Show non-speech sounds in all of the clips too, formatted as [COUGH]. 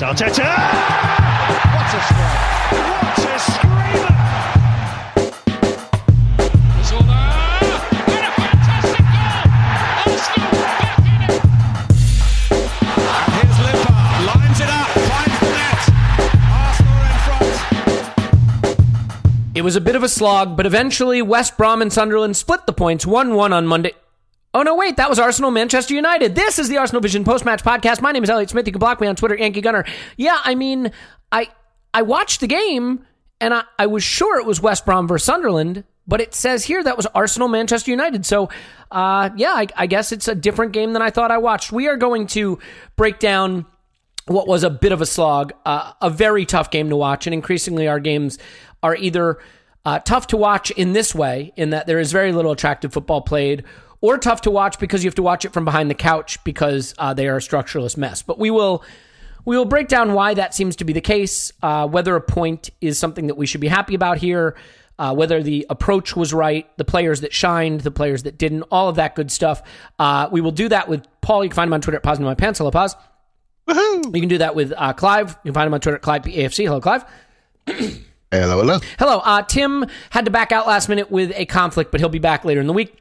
Arteta! What a strike! What a screamer! Zola! And a fantastic goal! Arsenal back in it! Here's Limpar, lines it up, finds the net. Arsenal in front. It was a bit of a slog, but eventually West Brom and Sunderland split the points 1 1 on Monday. Oh, no, wait, that was Arsenal Manchester United. This is the Arsenal Vision post match podcast. My name is Elliot Smith. You can block me on Twitter, Yankee Gunner. Yeah, I mean, I I watched the game and I, I was sure it was West Brom versus Sunderland, but it says here that was Arsenal Manchester United. So, uh, yeah, I, I guess it's a different game than I thought I watched. We are going to break down what was a bit of a slog, uh, a very tough game to watch, and increasingly our games are either uh, tough to watch in this way, in that there is very little attractive football played, or tough to watch because you have to watch it from behind the couch because uh, they are a structureless mess. But we will we will break down why that seems to be the case, uh, whether a point is something that we should be happy about here, uh, whether the approach was right, the players that shined, the players that didn't, all of that good stuff. Uh, we will do that with Paul. You can find him on Twitter at Pause My Pants. Hello, Pause. You can do that with uh, Clive. You can find him on Twitter at Clive AFC. Hello, Clive. Hello, hello. Hello. Uh, Tim had to back out last minute with a conflict, but he'll be back later in the week.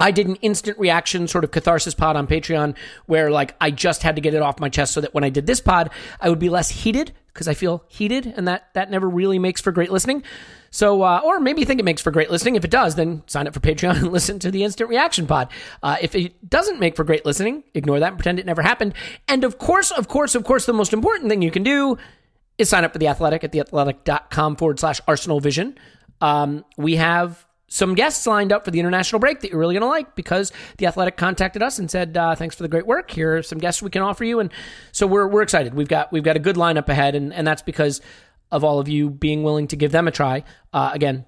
I did an instant reaction sort of catharsis pod on Patreon where like I just had to get it off my chest so that when I did this pod, I would be less heated because I feel heated and that that never really makes for great listening. So, uh, or maybe you think it makes for great listening. If it does, then sign up for Patreon [LAUGHS] and listen to the instant reaction pod. Uh, if it doesn't make for great listening, ignore that and pretend it never happened. And of course, of course, of course, the most important thing you can do is sign up for the athletic at theathletic.com forward slash arsenal vision. Um, we have some guests lined up for the international break that you're really going to like because the athletic contacted us and said uh, thanks for the great work. Here are some guests we can offer you. And so we're, we're excited. We've got we've got a good lineup ahead and, and that's because of all of you being willing to give them a try. Uh, again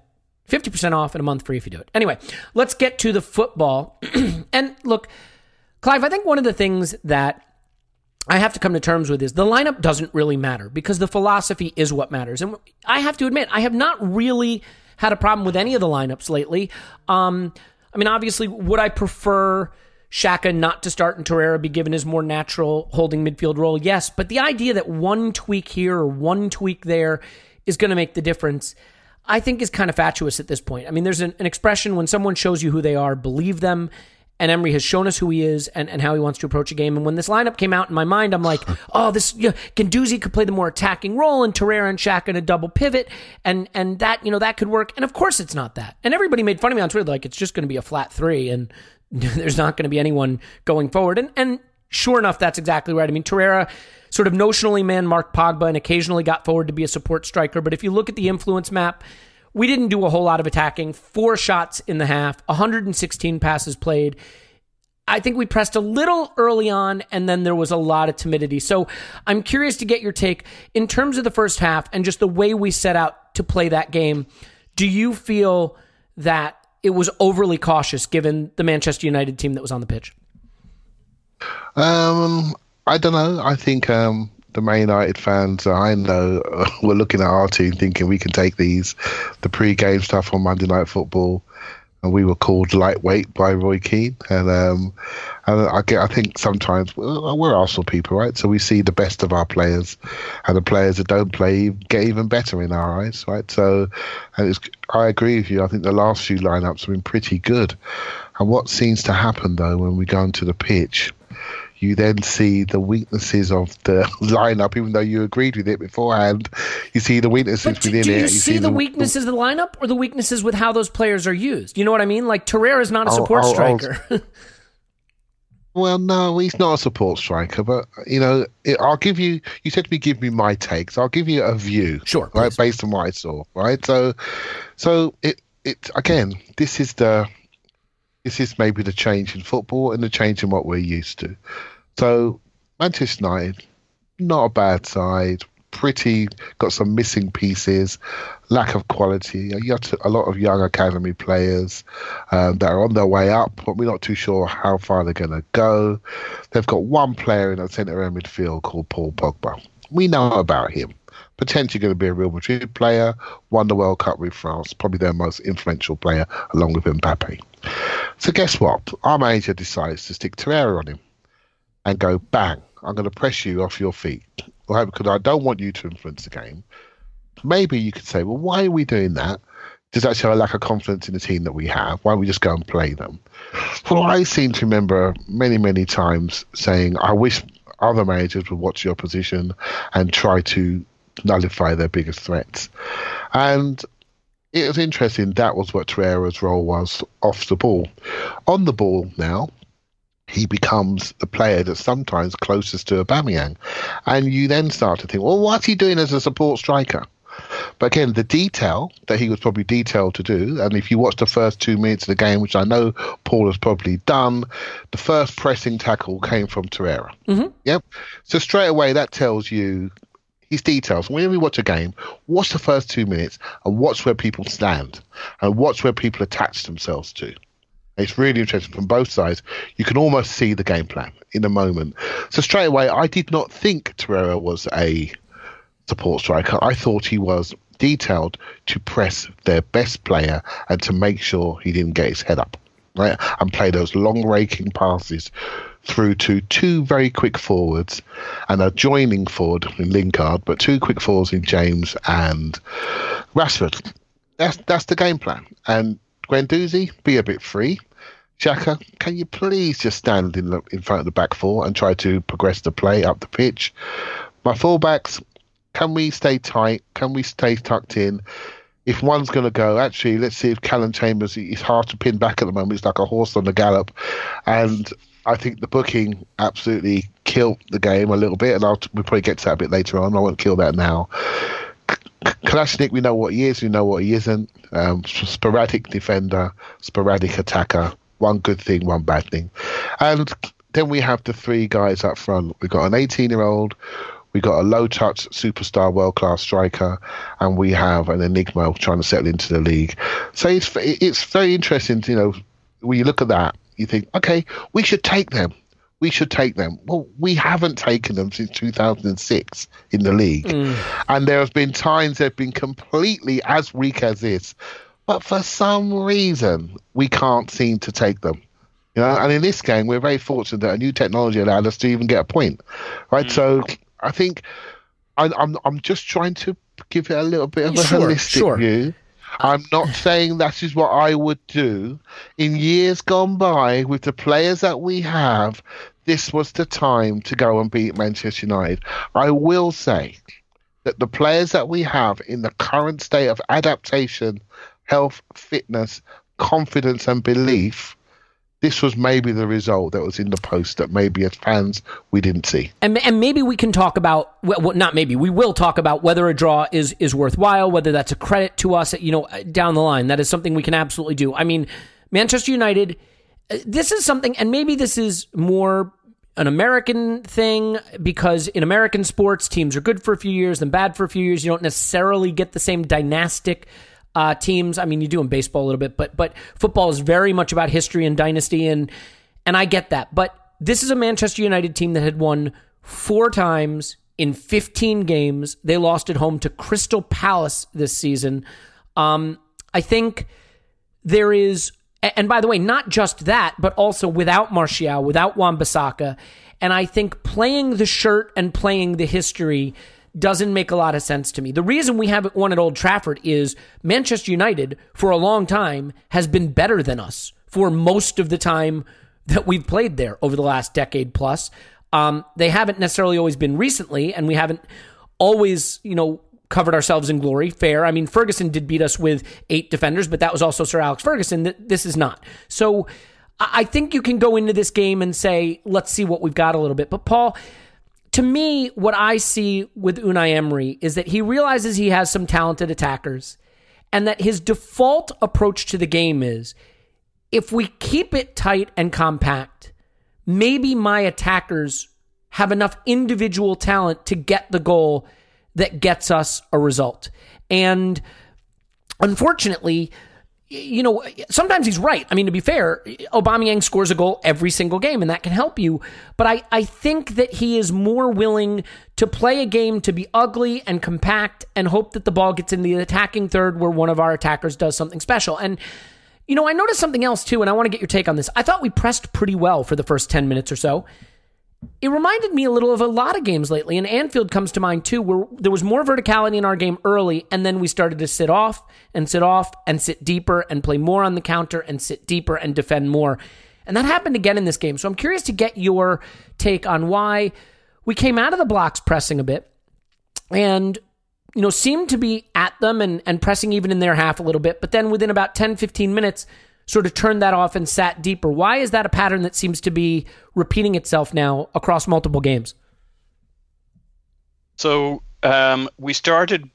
50% off and a month free if you do it. Anyway let's get to the football. [CLEARS THROAT] And look clive i think one of the things that I have to come to terms with is the lineup doesn't really matter because the philosophy is what matters. And I have to admit, I have not really had a problem with any of the lineups lately. Um, I mean, obviously, would I prefer Xhaka not to start and Torreira be given his more natural holding midfield role? Yes, but the idea that one tweak here or one tweak there is going to make the difference. I think is kind of fatuous at this point. I mean, there's an, an expression when someone shows you who they are, believe them and Emery has shown us who he is and, and how he wants to approach a game. And when this lineup came out in my mind, I'm like, [LAUGHS] oh, this you know, Guendouzi could play the more attacking role, and Torreira and Shaq in a double pivot, and and that you know that could work. And of course, it's not that. And everybody made fun of me on Twitter like it's just going to be a flat three, and [LAUGHS] there's not going to be anyone going forward. And and sure enough, that's exactly right. I mean, Torreira sort of notionally man Mark Pogba and occasionally got forward to be a support striker, but if you look at the influence map we didn't do a whole lot of attacking. Four shots in the half, 116 passes played. I think we pressed a little early on, and then there was a lot of timidity. So I'm curious to get your take in terms of the first half and just the way we set out to play that game. Do you feel that it was overly cautious given the Manchester United team that was on the pitch? Um, I don't know. I think um, the Man United fans I know uh, [LAUGHS] were looking at our team thinking we can take these, the pre-game stuff on Monday Night Football, and we were called lightweight by Roy Keane. And um, and I get, I think sometimes we're Arsenal people, right? So we see the best of our players, and the players that don't play get even better in our eyes, right? So, and I agree with you. I think the last few lineups have been pretty good. And what seems to happen though when we go into the pitch you then see the weaknesses of the [LAUGHS] lineup, even though you agreed with it beforehand. You see the weaknesses But within do it. you You see the weaknesses of the lineup or the weaknesses with how those players are used? You know what I mean? Like Torreira is not a I'll- support I'll- I'll- striker. [LAUGHS] Well, no, he's not a support striker, but you know, it, I'll give you. You said to me, give me my takes. I'll give you a view, Sure, right, please. based on what I saw, right. So, so it it again, this is the this is maybe the change in football and the change in what we're used to. So, Manchester United, not a bad side. Pretty got some missing pieces, lack of quality. You a lot of young academy players um, that are on their way up, but we're not too sure how far they're going to go. They've got one player in the centre of midfield called Paul Pogba. We know about him. Potentially going to be a Real Madrid player, won the World Cup with France, probably their most influential player, along with Mbappe. So guess what? Our manager decides to stick Torreira on him and go bang. I'm going to press you off your feet, right? Because I don't want you to influence the game. Maybe you could say, well, why are we doing that? Does that show a lack of confidence in the team that we have? Why don't we just go and play them? Well, I seem to remember many, many times saying, I wish other managers would watch your position and try to nullify their biggest threats. And it was interesting. That was what Torreira's role was off the ball. On the ball now, he becomes the player that's sometimes closest to Aubameyang. And you then start to think, well, what's he doing as a support striker? But again, the detail that he was probably detailed to do, and if you watch the first two minutes of the game, which I know Paul has probably done, the first pressing tackle came from Torreira. Mm-hmm. Yep. So straight away, that tells you his details. Whenever you watch a game, watch the first two minutes and watch where people stand and watch where people attach themselves to. It's really interesting from both sides. You can almost see the game plan in a moment. So straight away, I did not think Torreira was a support striker. I thought he was detailed to press their best player and to make sure he didn't get his head up, right? And play those long raking passes through to two very quick forwards and a joining forward in Lingard, but two quick forwards in James and Rashford. That's that's the game plan. And Guendouzi, be a bit free. Xhaka, can you please just stand in, the, in front of the back four and try to progress the play up the pitch? My fullbacks, can we stay tight? Can we stay tucked in? If one's going to go, actually, let's see if Callum Chambers is hard to pin back at the moment. He's like a horse on the gallop. And I think the booking absolutely killed the game a little bit. And I'll, we'll probably get to that a bit later on. I won't kill that now. Kolasinac, we know what he is, we know what he isn't. Um, sporadic defender, sporadic attacker. One good thing, one bad thing. And then we have the three guys up front. We've got an 18 year old, we got a low touch superstar, world class striker, and we have an enigma trying to settle into the league. So it's it's very interesting. You know, when you look at that, you think, okay, we should take them. We should take them. Well, we haven't taken them since 2006 in the league, mm. and there have been times they've been completely as weak as this, but for some reason we can't seem to take them. You know, and in this game, we're very fortunate that a new technology allowed us to even get a point, right? Mm. So I think I, I'm I'm just trying to give it a little bit of a Sure, holistic sure. view. I'm not [SIGHS] saying that is what I would do. In years gone by, with the players that we have, this was the time to go and beat Manchester United. I will say that the players that we have in the current state of adaptation, health, fitness, confidence, and belief, this was maybe the result that was in the post that maybe as fans we didn't see. And, and maybe we can talk about well, not maybe we will talk about whether a draw is is worthwhile, whether that's a credit to us, you know, down the line. That is something we can absolutely do. I mean, Manchester United. Uh, This is something, and maybe this is more an American thing because in American sports, teams are good for a few years, then bad for a few years. You don't necessarily get the same dynastic uh, teams. I mean, you do in baseball a little bit, but but football is very much about history and dynasty, and and I get that. But this is a Manchester United team that had won four times in 15 games. They lost at home to Crystal Palace this season. Um, I think there is, and by the way, not just that, but also without Martial, without Wan-Bissaka, and I think playing the shirt and playing the history doesn't make a lot of sense to me. The reason we haven't won at Old Trafford is Manchester United, for a long time, has been better than us for most of the time that we've played there over the last decade plus. Um, they haven't necessarily always been recently, and we haven't always, you know, covered ourselves in glory. Fair. I mean, Ferguson did beat us with eight defenders, but that was also Sir Alex Ferguson. This is not. So I think you can go into this game and say, let's see what we've got a little bit. But Paul, to me, what I see with Unai Emery is that he realizes he has some talented attackers and that his default approach to the game is if we keep it tight and compact, maybe my attackers have enough individual talent to get the goal that gets us a result. And unfortunately, you know, sometimes he's right. I mean, to be fair, Aubameyang scores a goal every single game, and that can help you. But I, I think that he is more willing to play a game to be ugly and compact and hope that the ball gets in the attacking third where one of our attackers does something special. And, you know, I noticed something else too, and I want to get your take on this. I thought we pressed pretty well for the first 10 minutes or so it reminded me a little of a lot of games lately, and Anfield comes to mind too, where there was more verticality in our game early, and then we started to sit off and sit off and sit deeper and play more on the counter and sit deeper and defend more. And that happened again in this game. So I'm curious to get your take on why we came out of the blocks pressing a bit and you know seemed to be at them and, and pressing even in their half a little bit, but then within about 10, 15 minutes, sort of turned that off and sat deeper. Why is that a pattern that seems to be repeating itself now across multiple games? So um, we started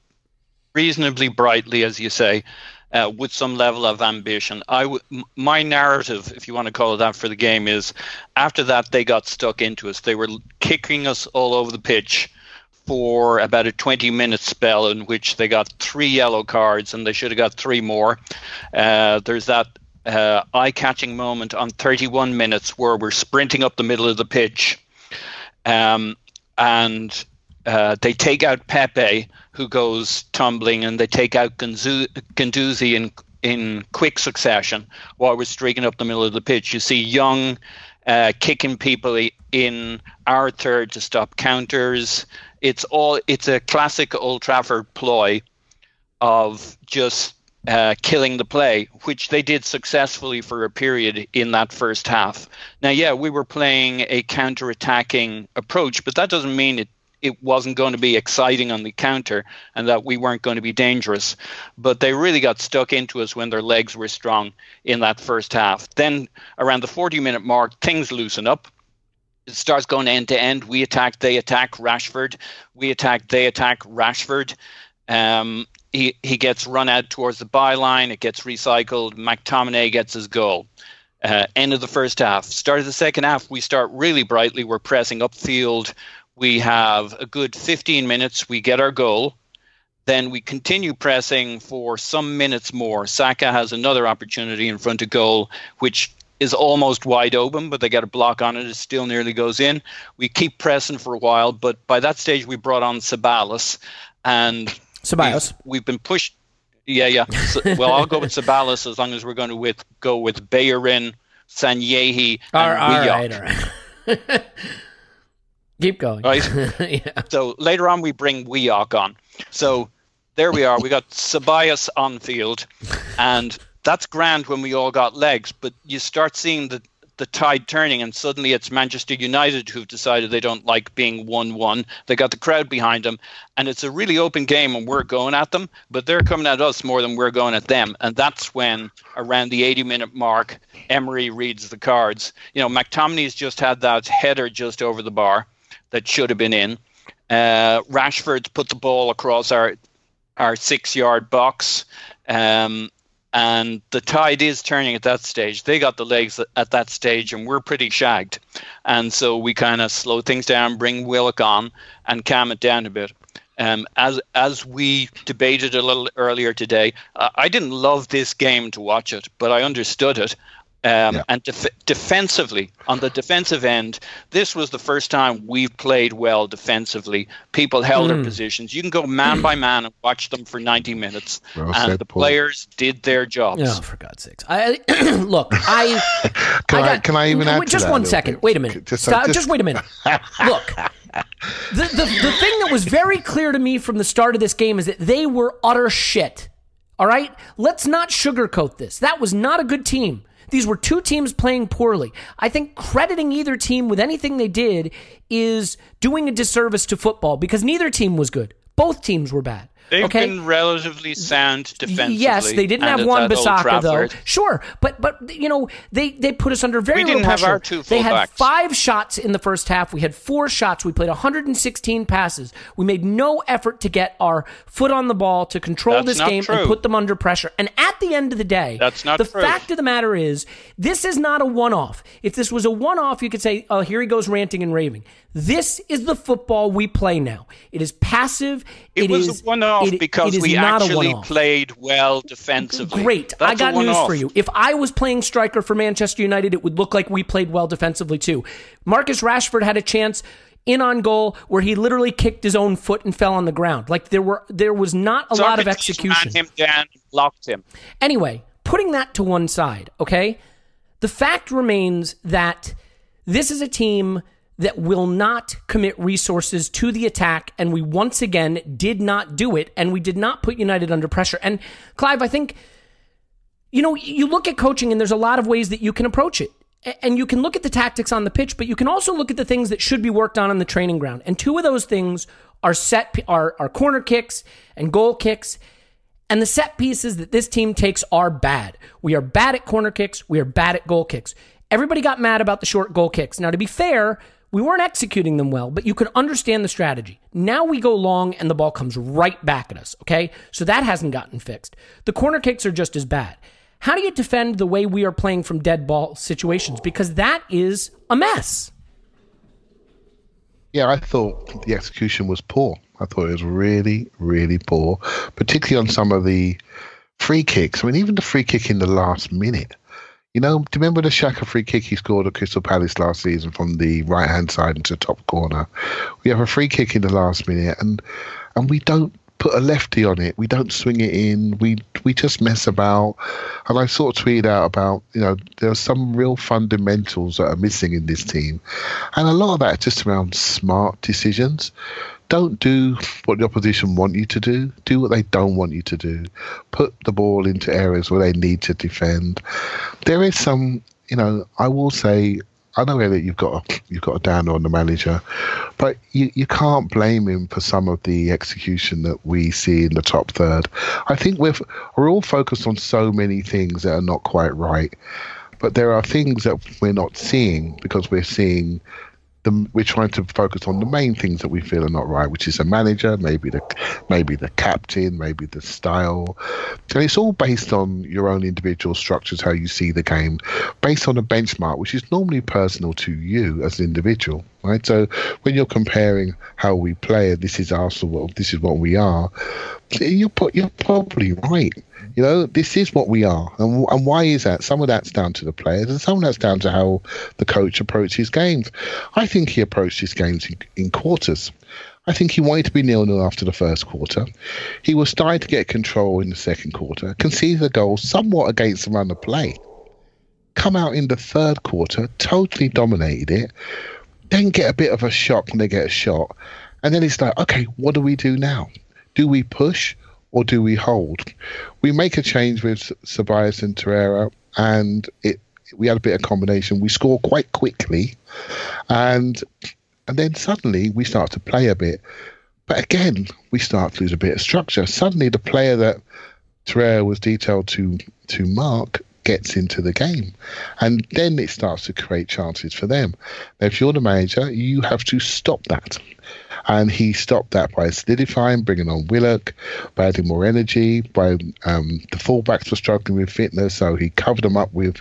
reasonably brightly, as you say, uh, with some level of ambition. I w- my narrative, if you want to call it that, for the game is after that they got stuck into us. They were kicking us all over the pitch for about a 20 minute spell in which they got three yellow cards and they should have got three more. Uh, there's that uh, eye catching moment on 31 minutes where we're sprinting up the middle of the pitch. Um, and uh, they take out Pepe, who goes tumbling, and they take out Guendouzi in in quick succession while we're streaking up the middle of the pitch. You see Young uh, kicking people in our third to stop counters. It's all it's a classic Old Trafford ploy of just uh, killing the play, which they did successfully for a period in that first half. Now, yeah, we were playing a counter-attacking approach, but that doesn't mean it it wasn't going to be exciting on the counter and that we weren't going to be dangerous. But they really got stuck into us when their legs were strong in that first half. Then around the 40 minute mark, things loosen up. It starts going end to end. We attack, they attack Rashford. We attack, they attack Rashford. Um, he, he gets run out towards the byline. It gets recycled. McTominay gets his goal. Uh, end of the first half. Start of the second half, we start really brightly. We're pressing upfield. We have a good 15 minutes. We get our goal. Then we continue pressing for some minutes more. Saka has another opportunity in front of goal, which is almost wide open, but they get a block on it. It still nearly goes in. We keep pressing for a while, but by that stage we brought on Sabalas, and Ceballos. We've, we've been pushed. Yeah, yeah. So, well, I'll go with Sabalas as long as we're going to with go with Bayerin, Sanyehi, and All, right, all right. [LAUGHS] Keep going. Right. [LAUGHS] yeah. So later on, we bring Weok on. So there we are. We got Sabias on field, and that's grand when we all got legs. But you start seeing the the tide turning, and suddenly it's Manchester United who've decided they don't like being 1 1. They got the crowd behind them, and it's a really open game, and we're going at them, but they're coming at us more than we're going at them. And that's when, around the 80 minute mark, Emery reads the cards. You know, McTominay's just had that header just over the bar that should have been in. Uh, Rashford's put the ball across our our six yard box. Um, and the tide is turning at that stage. They got the legs at that stage, and we're pretty shagged. And so we kind of slow things down, bring Willock on, and calm it down a bit. Um, as as we debated a little earlier today, uh, I didn't love this game to watch it, but I understood it. Um, yeah. And def- defensively, on the defensive end, this was the first time we've played well defensively. People held mm. their positions. You can go man by man and watch them for 90 minutes, well and the Paul. players did their jobs. Oh, for God's sakes! I [CLEARS THROAT] look, I [LAUGHS] can I, got, I, can I even add just one second? Bit? Wait a minute. Just, Stop, just, just wait a minute. [LAUGHS] look. The, the, the thing that was very clear to me from the start of this game is that they were utter shit. All right? Let's not sugarcoat this. That was not a good team. These were two teams playing poorly. I think crediting either team with anything they did is doing a disservice to football because neither team was good. Both teams were bad. They've okay? been relatively sound defensively. Yes, they didn't have Wan-Bissaka, though. Sure, but but you know they they put us under very we little pressure. Have our two they had backs. five shots in the first half. We had four shots. We played 116 passes. We made no effort to get our foot on the ball to control That's this game true. and put them under pressure. And at the end of the day, That's not the true. fact of the matter is this is not a one-off. If this was a one-off, you could say, "Oh, here he goes ranting and raving." This is the football we play now. It is passive. It, it was is, a one-off it, because it we actually played well defensively. Great. That's I got news for you. If I was playing striker for Manchester United, it would look like we played well defensively too. Marcus Rashford had a chance in on goal where he literally kicked his own foot and fell on the ground. Like there were there was not a lot of execution. him down, blocked him. Anyway, putting that to one side, okay? The fact remains that this is a team that will not commit resources to the attack, and we once again did not do it, and we did not put United under pressure. And Clive, I think, you know, you look at coaching, and there's a lot of ways that you can approach it. And you can look at the tactics on the pitch, but you can also look at the things that should be worked on on the training ground. And two of those things are set are, are corner kicks and goal kicks. And the set pieces that this team takes are bad. We are bad at corner kicks. We are bad at goal kicks. Everybody got mad about the short goal kicks. Now, to be fair, we weren't executing them well, but you could understand the strategy. Now we go long and the ball comes right back at us, okay? So that hasn't gotten fixed. The corner kicks are just as bad. How do you defend the way we are playing from dead ball situations? Because that is a mess. Yeah, I thought the execution was poor. I thought it was really, really poor, particularly on some of the free kicks. I mean, even the free kick in the last minute. You know, do you remember the Xhaka free kick he scored at Crystal Palace last season from the right hand side into the top corner? We have a free kick in the last minute, and and we don't put a lefty on it. We don't swing it in. We we just mess about. And I sort of tweeted out about you know there are some real fundamentals that are missing in this team, and a lot of that just around smart decisions. Don't do what the opposition want you to do. Do what they don't want you to do. Put the ball into areas where they need to defend. There is some, you know, I will say I know that you've got a, you've got a down on the manager, but you, you can't blame him for some of the execution that we see in the top third. I think we're we're all focused on so many things that are not quite right, but there are things that we're not seeing because we're seeing the, we're trying to focus on the main things that we feel are not right, which is a manager, maybe the maybe the captain, maybe the style. and it's all based on your own individual structures, how you see the game, based on a benchmark, which is normally personal to you as an individual, right? So when you're comparing how we play, this is Arsenal, this is what we are, you're you're probably right. You know, this is what we are. And, and why is that? Some of that's down to the players, and some of that's down to how the coach approaches games. I think he approached his games in, in quarters. I think he wanted to be nil nil after the first quarter. He was starting to get control in the second quarter, conceded a goal somewhat against the run of play. Come out in the third quarter, totally dominated it, then get a bit of a shock when they get a shot. And then it's like, okay, what do we do now? Do we push or do we hold? We make a change with Ceballos and Torreira, and it We had a bit of combination. We score quite quickly, and and then suddenly we start to play a bit. But again, we start to lose a bit of structure. Suddenly, the player that Torreira was detailed to to mark gets into the game, and then it starts to create chances for them. Now, if you're the manager, you have to stop that. And he stopped that by solidifying, bringing on Willock, by adding more energy, by um, the fullbacks were struggling with fitness, so he covered them up with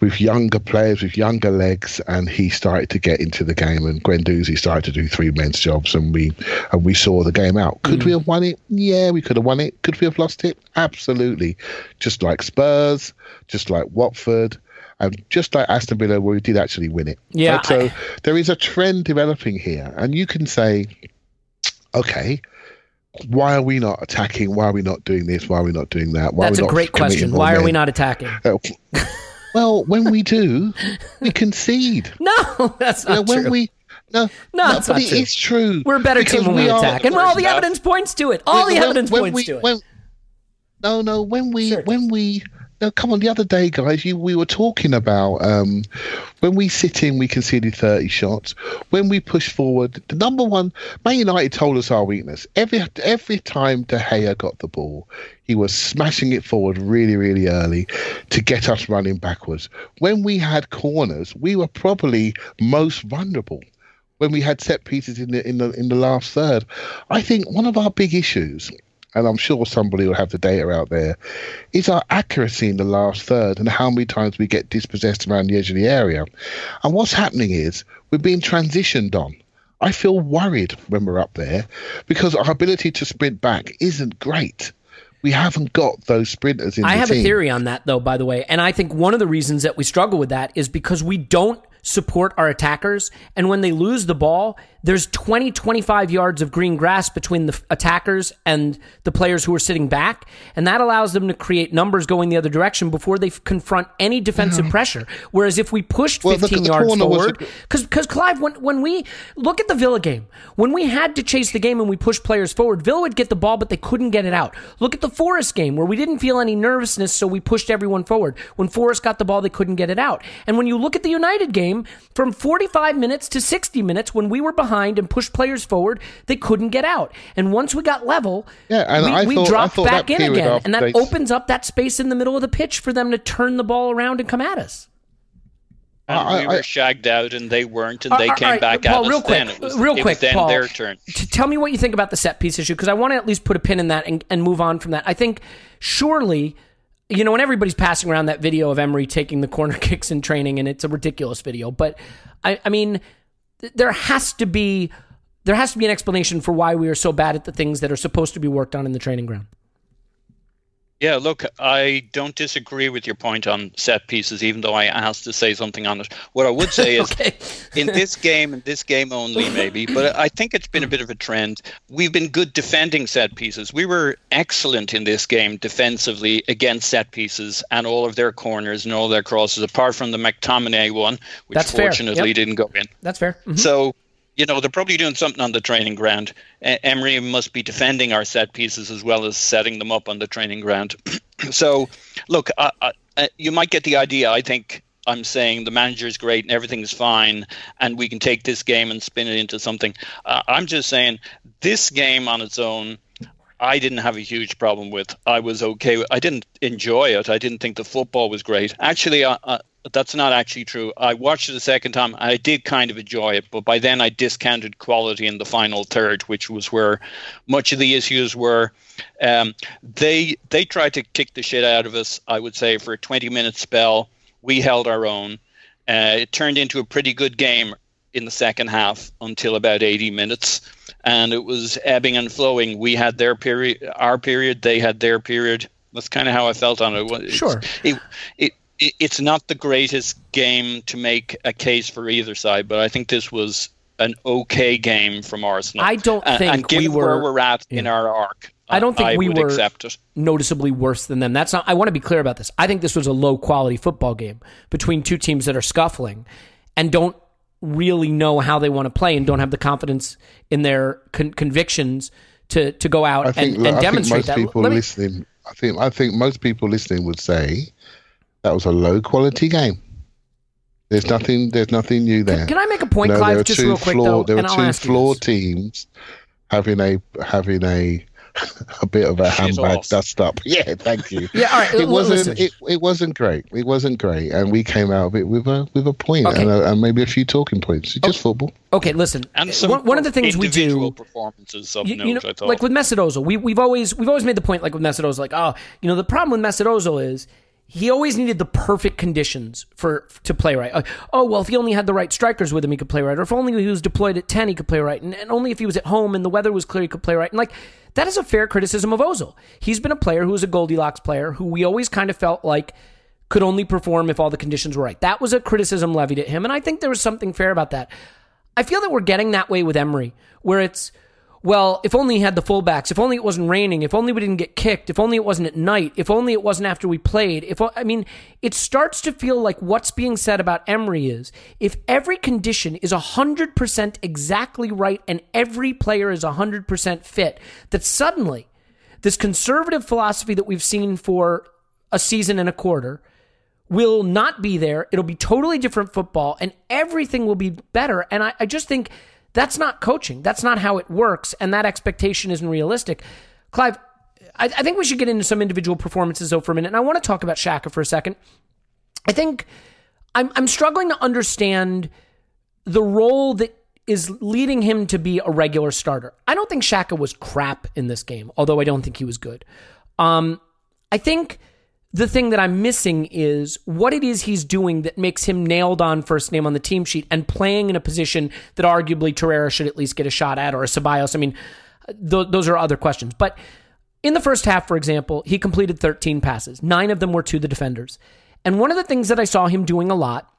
with younger players, with younger legs, and he started to get into the game. And Guendouzi started to do three men's jobs, and we and we saw the game out. Could we have won it? Yeah, we could have won it. Could we have lost it? Absolutely. Just like Spurs, just like Watford. And just like Aston Villa, where we did actually win it. Yeah, Right? So I- there is a trend developing here, and you can say, okay, why are we not attacking? Why are we not doing this? Why are we not doing that? Why That's are a we not great question. Why are we not attacking? Uh, [LAUGHS] well, when we do, we concede. [LAUGHS] No, that's You know, not when true. we no, No, no, it's but not it true. is true. We're a better team when we, are- attack, and all the enough. evidence points to it. All the evidence when points we, to it. When, no, no. When we, Sure. when we, no, come on. The other day, guys, you we were talking about um, when we sit in, we conceded thirty shots. When we push forward, the number one, Man United told us our weakness. Every every time De Gea got the ball, he was smashing it forward really, really early to get us running backwards. When we had corners, we were probably most vulnerable when we had set pieces in the in the in the last third. I think one of our big issues, and I'm sure somebody will have the data out there, is our accuracy in the last third and how many times we get dispossessed around the edge of the area. And what's happening is we're being transitioned on. I feel worried when we're up there because our ability to sprint back isn't great. We haven't got those sprinters in I have team. a theory on that, though, by the way. And I think one of the reasons that we struggle with that is because we don't support our attackers. And when they lose the ball, there's 20, 25 yards of green grass between the attackers and the players who are sitting back. And that allows them to create numbers going the other direction before they confront any defensive pressure. Whereas if we pushed Well, 15 the yards forward, because because Clive, when when we look at the Villa game, when we had to chase the game and we pushed players forward, Villa would get the ball, but they couldn't get it out. Look at the Forest game where we didn't feel any nervousness, so we pushed everyone forward. When Forest got the ball, they couldn't get it out. And when you look at the United game, from 45 minutes to 60 minutes, when we were behind and pushed players forward, they couldn't get out. And once we got level, Yeah, and we, I we thought- I dropped thought back in again, after and that they- opens up that space in the middle of the pitch for them to turn the ball around and come at us. And I- we were shagged out, and they weren't, and they came right, back Paul, at real us. quick, then it was, real it quick, was then Paul, their turn. T- tell me what you think about the set piece issue because I want to at least put a pin in that and, and move on from that. I think surely, you know, when everybody's passing around that video of Emery taking the corner [LAUGHS] kicks in training, and it's a ridiculous video, but I, I mean, th- there has to be there has to be an explanation for why we are so bad at the things that are supposed to be worked on in the training ground. Yeah, look, I don't disagree with your point on set pieces, even though I asked to say something on it. What I would say [LAUGHS] is, in this game, in this game only, maybe, but I think it's been a bit of a trend. We've been good defending set pieces. We were excellent in this game defensively against set pieces and all of their corners and all their crosses, apart from the McTominay one, which That's fortunately Yep. didn't go in. That's fair. Mhm. So, you know, they're probably doing something on the training ground. Emery must be defending our set pieces as well as setting them up on the training ground. [CLEARS THROAT] so, look, I, I, you might get the idea. I think I'm saying the manager's great and everything's fine, and we can take this game and spin it into something. Uh, I'm just saying this game on its own. I didn't have a huge problem with. I was okay. I didn't enjoy it. I didn't think the football was great. Actually, I, that's not actually true. I watched it a second time. I did kind of enjoy it, but by then I discounted quality in the final third, which was where much of the issues were. Um, they they tried to kick the shit out of us. I would say for a 20 minute spell, we held our own. Uh, it turned into a pretty good game in the second half until about 80 minutes and it was ebbing and flowing we had their period our period they had their period that's kind of how i felt on it It's- Sure. it, it, it it's not the greatest game to make a case for either side but i think this was an okay game from arsenal I don't and, think and given we were- where we're at in our arc I don't think I we were accept it noticeably worse than them. That's not. I want to be clear about this. I think this was a low quality football game between two teams that are scuffling and don't really know how they want to play and don't have the confidence in their con- convictions to to go out I think, and, and I think demonstrate most that. people me- listening. I think I think most people listening would say That was a low quality game. There's nothing. There's nothing new there. Can I make a point, You know, Clive, there just real quick flawed- though, There were I'll two ask you flawed teams having a having a [LAUGHS] a bit of a handbag off. dust up. [LAUGHS] Yeah, thank you. Yeah, all right. It l- wasn't. listen. It, it wasn't great. It wasn't great, and we came out of it with a with a point Okay. and, a, and maybe a few talking points. It's just football. Okay, listen. And uh, some one, one of the things we do, performances of you, note, know, I like with Mesut Ozil, we we've always we've always made the point, like with Mesut Ozil, like oh, you know, the problem with Mesut Ozil is he always needed the perfect conditions for to play right. Like, oh well, if he only had the right strikers with him, he could play right. Or if only he was deployed at ten, he could play right. And, and only if he was at home and the weather was clear, he could play right. And like that is a fair criticism of Ozil. He's been a player who was a Goldilocks player who we always kind of felt like could only perform if all the conditions were right. That was a criticism levied at him, and I think there was something fair about that. I feel that we're getting that way with Emery, where it's, well, if only he had the fullbacks, if only it wasn't raining, if only we didn't get kicked, if only it wasn't at night, if only it wasn't after we played. If I mean, it starts to feel like what's being said about Emery is if every condition is 100% exactly right and every player is 100% fit, that suddenly this conservative philosophy that we've seen for a season and a quarter will not be there. It'll be totally different football and everything will be better. And I, I just think that's not coaching. That's not how it works. And that expectation isn't realistic. Clive, I, I think we should get into some individual performances though for a minute. And I want to talk about Xhaka for a second. I think I'm, I'm struggling to understand the role that is leading him to be a regular starter. I don't think Xhaka was crap in this game, although I don't think he was good. Um, I think the thing that I'm missing is what it is he's doing that makes him nailed on first name on the team sheet and playing in a position that arguably Torreira should at least get a shot at or a Ceballos. I mean, th- those are other questions. But in the first half, for example, he completed 13 passes. Nine of them were to the defenders. And one of the things that I saw him doing a lot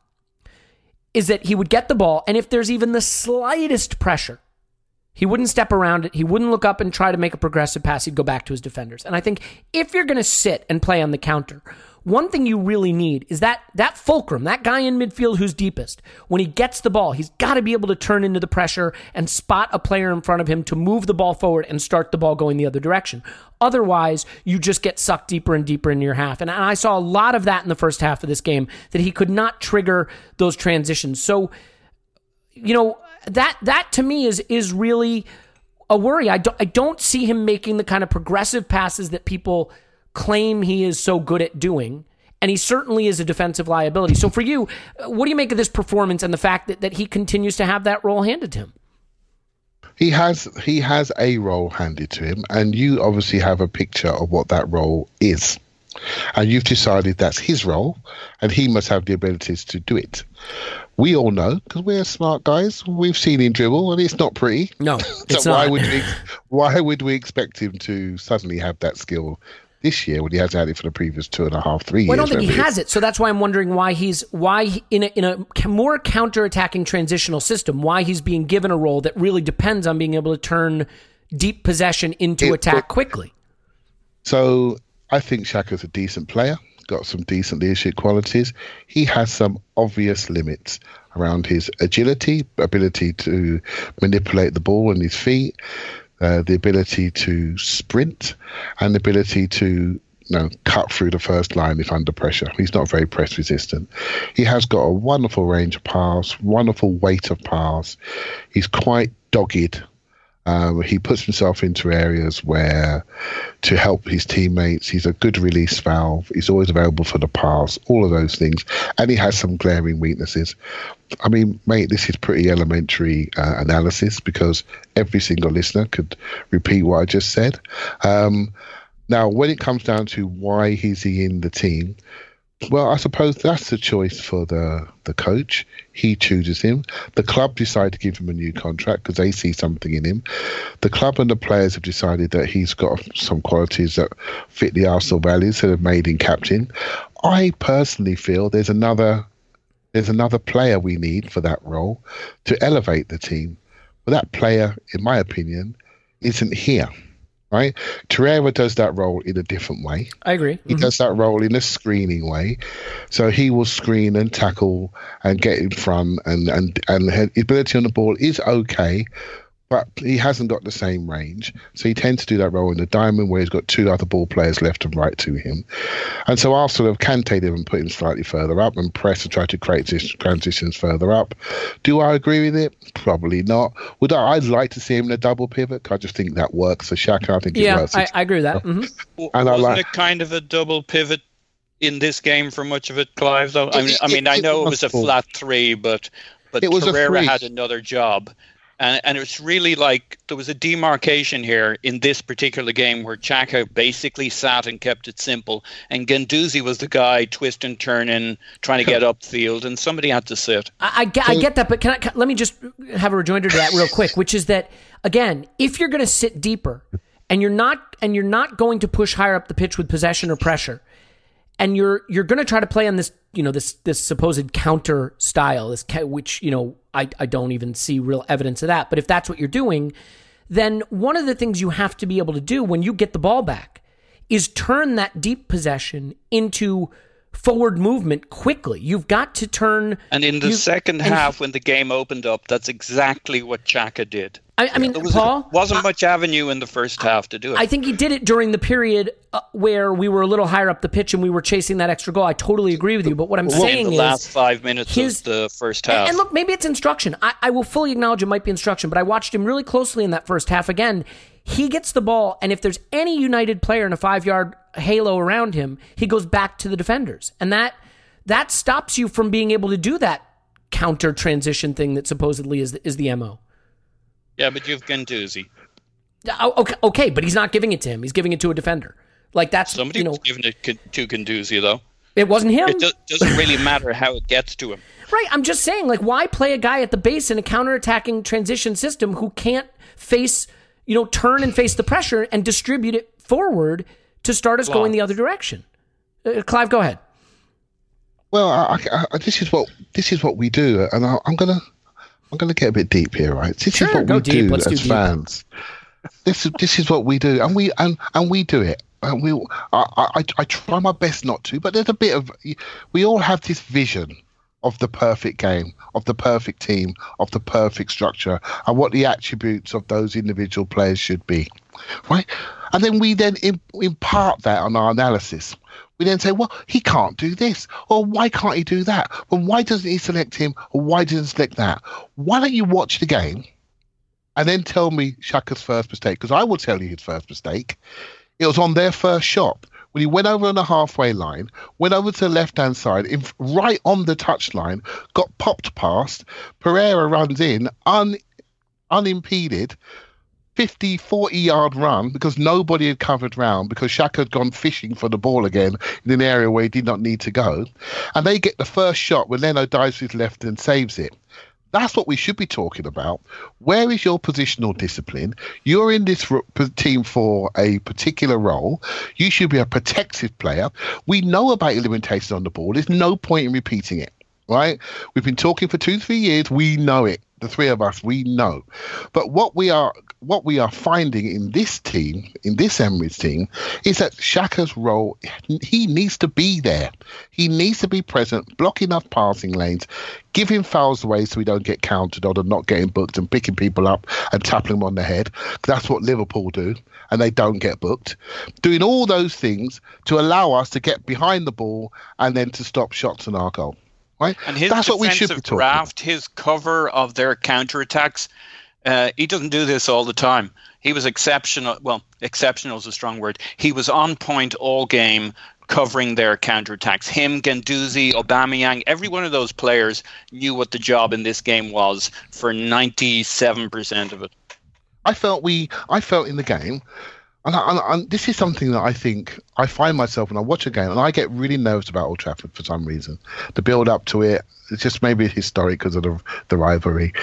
is that he would get the ball, and if there's even the slightest pressure, he wouldn't step around it. He wouldn't look up and try to make a progressive pass. He'd go back to his defenders. And I think if you're going to sit and play on the counter, one thing you really need is that that fulcrum, that guy in midfield who's deepest. When he gets the ball, he's got to be able to turn into the pressure and spot a player in front of him to move the ball forward and start the ball going the other direction. Otherwise, you just get sucked deeper and deeper in your half. And I saw a lot of that in the first half of this game that he could not trigger those transitions. So, you know that that to me is is really a worry. I don't I don't see him making the kind of progressive passes that people claim he is so good at doing. And he certainly is a defensive liability. So for you, what do you make of this performance and the fact that, that he continues to have that role handed to him? He has he has a role handed to him, and you obviously have a picture of what that role is, and you've decided that's his role, and he must have the abilities to do it. We all know because we're smart guys. We've seen him dribble, and it's not pretty. No, [LAUGHS] So it's why not. would we [LAUGHS] why would we expect him to suddenly have that skill this year when he hasn't had it for the previous two and a half, three years? I don't think he has it, so that's why I'm wondering why he's why he- in a, in a more counter-attacking transitional system, why he's being given a role that really depends on being able to turn deep possession into It- attack quickly. So I think Xhaka's a decent player, got some decent leadership qualities. He has some obvious limits around his agility, ability to manipulate the ball and his feet, uh, the ability to sprint, and the ability to you know, cut through the first line if under pressure. He's not very press resistant. He has got a wonderful range of pass, wonderful weight of pass. He's quite dogged um, he puts himself into areas where to help his teammates. He's a good release valve. He's always available for the pass, all of those things. And he has some glaring weaknesses. I mean, mate, this is pretty elementary uh, analysis because every single listener could repeat what I just said. Um, now, when it comes down to why is he in the team, well, I suppose that's the choice for the the coach. He chooses him. The club decide to give him a new contract because they see something in him. The club and the players have decided that he's got some qualities that fit the Arsenal values that have made him captain. I personally feel there's another there's another player we need for that role to elevate the team. But that player, in my opinion, isn't here. Right? Torreira does that role in a different way. I agree. He mm-hmm. does that role in a screening way. So he will screen and tackle and get in front and and and his ability on the ball is okay, but he hasn't got the same range. So he tends to do that role in the diamond where he's got two other ball players left and right to him. And so Arsenal have canted him and put him slightly further up and press to try to create this transitions further up. Do I agree with it? Probably not. Would I? I'd like to see him in a double pivot? I just think that works for Xhaka. I think it Yeah, works. I, I agree with that. hmm W- And I Wasn't like- it kind of a double pivot in this game for much of it, Clive? Though I mean, I It- mean, I know it it was a flat three, but but It was a had another job, and and it's really like there was a demarcation here in this particular game where Xhaka basically sat and kept it simple, and Guendouzi was the guy twisting, turning, trying to get [LAUGHS] upfield, and somebody had to sit. I, I, get, I get that, but can I, can- let me just have a rejoinder to that real quick, which is that again, if you're going to sit deeper and you're not and you're not going to push higher up the pitch with possession or pressure, and you're you're going to try to play on this you know this this supposed counter style, this which you know I I don't even see real evidence of that, but if that's what you're doing, then one of the things you have to be able to do when you get the ball back is turn that deep possession into forward movement quickly. You've got to turn And in the you- second and- half, when the game opened up, that's exactly what Xhaka did. I, I mean, There was, Paul, wasn't much avenue in the first half to do it. I think he did it during the period uh, where we were a little higher up the pitch and we were chasing that extra goal. I totally agree with you. But what I'm in saying the is, last five minutes his- of the first and, half. and look, maybe it's instruction. I, I will fully acknowledge it might be instruction, but I watched him really closely in that first half. Again, he gets the ball, and if there's any United player in a five yard halo around him, he goes back to the defenders, and that that stops you from being able to do that counter transition thing that supposedly is the, is the mo. yeah, but you've Guendouzi. Oh, Okay, okay, but he's not giving it to him. He's giving it to a defender. Like that's Somebody you know, was giving it to Guendouzi, though. it wasn't him. It do- doesn't really matter how it gets to him. Right. I'm just saying, like, why play a guy at the base in a counterattacking transition system who can't face, you know, turn and face the pressure and distribute it forward to start us going the other direction? Uh, Clive, go ahead. Well, I, I, I, this is what this is what we do, and I, I'm gonna I'm gonna get a bit deep here, right? This Sure, is what go we deep. do Let's as deep. fans. This is this is what we do, and we and and we do it. And we, I, I, I try my best not to, but there's a bit of, we all have this vision of the perfect game, of the perfect team, of the perfect structure, and what the attributes of those individual players should be, right? And then we then impart that on our analysis. We then say, well, he can't do this, or why can't he do that? Well, why doesn't he select him, or why doesn't he select that? Why don't you watch the game and then tell me Xhaka's first mistake? Because I will tell you his first mistake. It was on their first shot when he went over on the halfway line, went over to the left hand side, in, right on the touchline, got popped past. Pereira runs in un, unimpeded. 50, 40 yard run because nobody had covered round because Xhaka had gone fishing for the ball again in an area where he did not need to go. And they get the first shot when Leno dives to his left and saves it. That's what we should be talking about. Where is your positional discipline? You're in this team for a particular role. You should be a protective player. We know about your limitations on the ball. There's no point in repeating it, right? We've been talking for two, three years. We know it. The three of us, we know. But what we are what we are finding in this team, in this Emirates team, is that Xhaka's role, he needs to be there. He needs to be present, block enough passing lanes, giving fouls away so we don't get counted on and not getting booked and picking people up and tapping them on the head. That's what Liverpool do, and they don't get booked. Doing all those things to allow us to get behind the ball and then to stop shots on our goal. Right? And his That's what we should be talking about. draft, his cover of their counterattacks, uh, he doesn't do this all the time. He was exceptional. Well, exceptional is a strong word. He was on point all game covering their counterattacks. Him, Guendouzi, Aubameyang, every one of those players knew what the job in this game was for 97% of it. I felt we, I felt in the game, and, I, and, and this is something that I think I find myself when I watch a game, and I get really nervous about Old Trafford for some reason. The build up to it, it's just maybe historic because of the, the rivalry.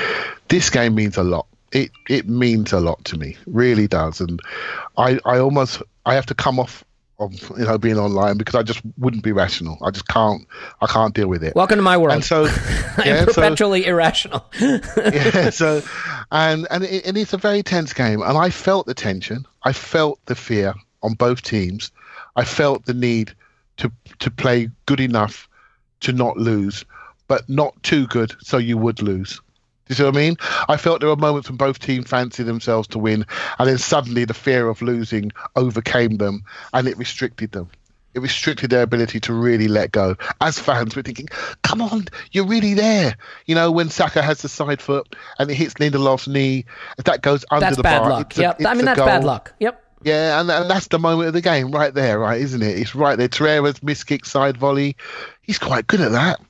This game means a lot. It it means a lot to me, really does, and I I almost I have to come off of you know being online because I just wouldn't be rational. I just can't I can't deal with it. Welcome to my world. and so [LAUGHS] I yeah, am so- perpetually irrational. [LAUGHS] [LAUGHS] yeah, so and and, it, and it's a very tense game and i felt the tension i felt the fear on both teams i felt the need to to play good enough to not lose but not too good so you would lose Do you see what I mean? I felt there were moments when both teams fancied themselves to win, and then suddenly the fear of losing overcame them, and it restricted them. It restricted their ability to really let go. As fans, we're thinking, "Come on, you're really there." You know, when Saka has the side foot and it hits Lindelof's knee, if that goes under That's the bad bar, luck. it's a- Yep. I mean, a that's bad luck. Yep. Yeah, and, and that's the moment of the game right there, right, isn't it? It's right there. Torreira's miss kick side volley. He's quite good at that.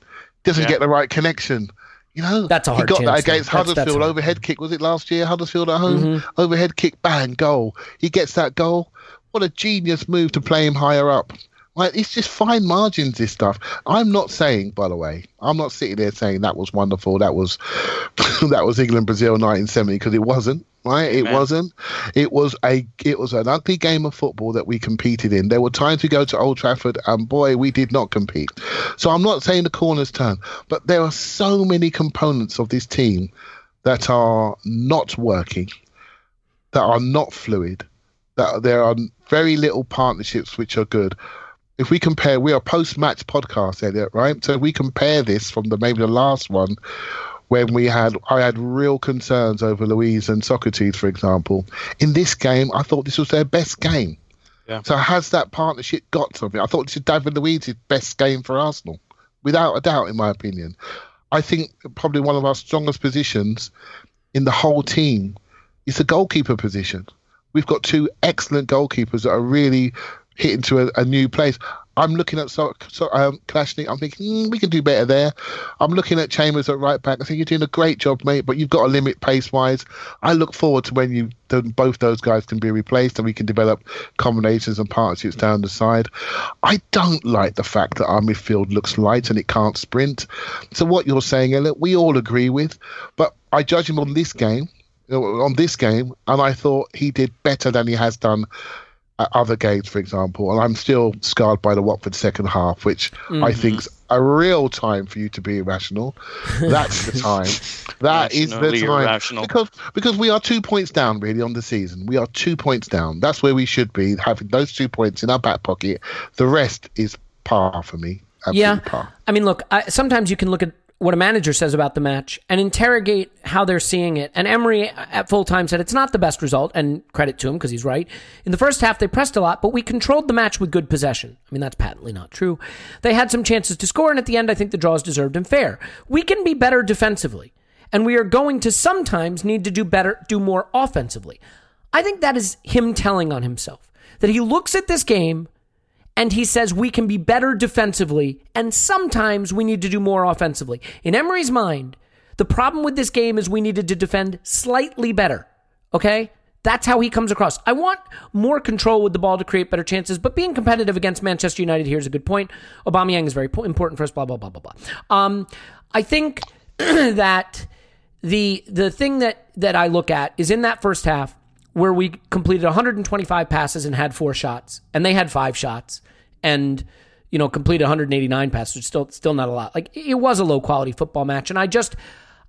Doesn't Yeah. get the right connection. You know, That's a hard He got that though. against That's- that's Huddersfield hard. overhead kick. Was it last year? Huddersfield at home Mm-hmm. overhead kick, bang, goal. He gets that goal. What a genius move to play him higher up. Like it's just fine margins. This stuff. I'm not saying, by the way, I'm not sitting there saying that was wonderful. That was [LAUGHS] that was England Brazil 1970 because it wasn't. Right, it Amen. wasn't. It was a it was an ugly game of football that we competed in. There were times we go to Old Trafford and boy, we did not compete. So I'm not saying the corners turn, but there are so many components of this team that are not working, that are not fluid, that there are very little partnerships which are good. If we compare, we are post-match podcast, Elliot, right? So if we compare this from the maybe the last one, when we had I had real concerns over Luiz and Sokratis, for example. In this game, I thought this was their best game. Yeah. So has that partnership got something? I thought this is David Luiz's best game for Arsenal, without a doubt, in my opinion. I think probably one of our strongest positions in the whole team is the goalkeeper position. We've got two excellent goalkeepers that are really hitting to a, a new place. I'm looking at so, so, um, Kolasinac. I'm thinking mm, we can do better there. I'm looking at Chambers at right back. I think you're doing a great job, mate. But you've got a limit pace wise. I look forward to when you both those guys can be replaced and we can develop combinations and partnerships down the side. I don't like the fact that our midfield looks light and it can't sprint. So what you're saying, Elliot, we all agree with. But I judge him on this game, on this game, and I thought he did better than he has done other games, for example. And I'm still scarred by the Watford second half, which I mm. think's a real time for you to be irrational. That's the time. [LAUGHS] That is the time irrational. because because we are two points down really on the season. We are two points down. That's where we should be having those two points in our back pocket. The rest is par for me. Absolute Yeah. par. I mean, look, I, sometimes you can look at what a manager says about the match and interrogate how they're seeing it. And Emery at full time said it's not the best result, and credit to him because he's right. In the first half, they pressed a lot, but we controlled the match with good possession. I mean, that's patently not true. They had some chances to score, and at the end, I think the draw is deserved and fair. We can be better defensively, and we are going to sometimes need to do better, do more offensively. I think that is him telling on himself that he looks at this game and he says we can be better defensively, and sometimes we need to do more offensively. In Emery's mind, the problem with this game is we needed to defend slightly better. Okay? That's how he comes across. I want more control with the ball to create better chances, but being competitive against Manchester United here is a good point. Aubameyang is very important for us. Blah blah blah blah blah. Um, I think [CLEARS THROAT] that the the thing that that I look at is in that first half where we completed 125 passes and had four shots, and they had five shots, and you know completed 189 passes, which is still still not a lot. Like it was a low quality football match, and I just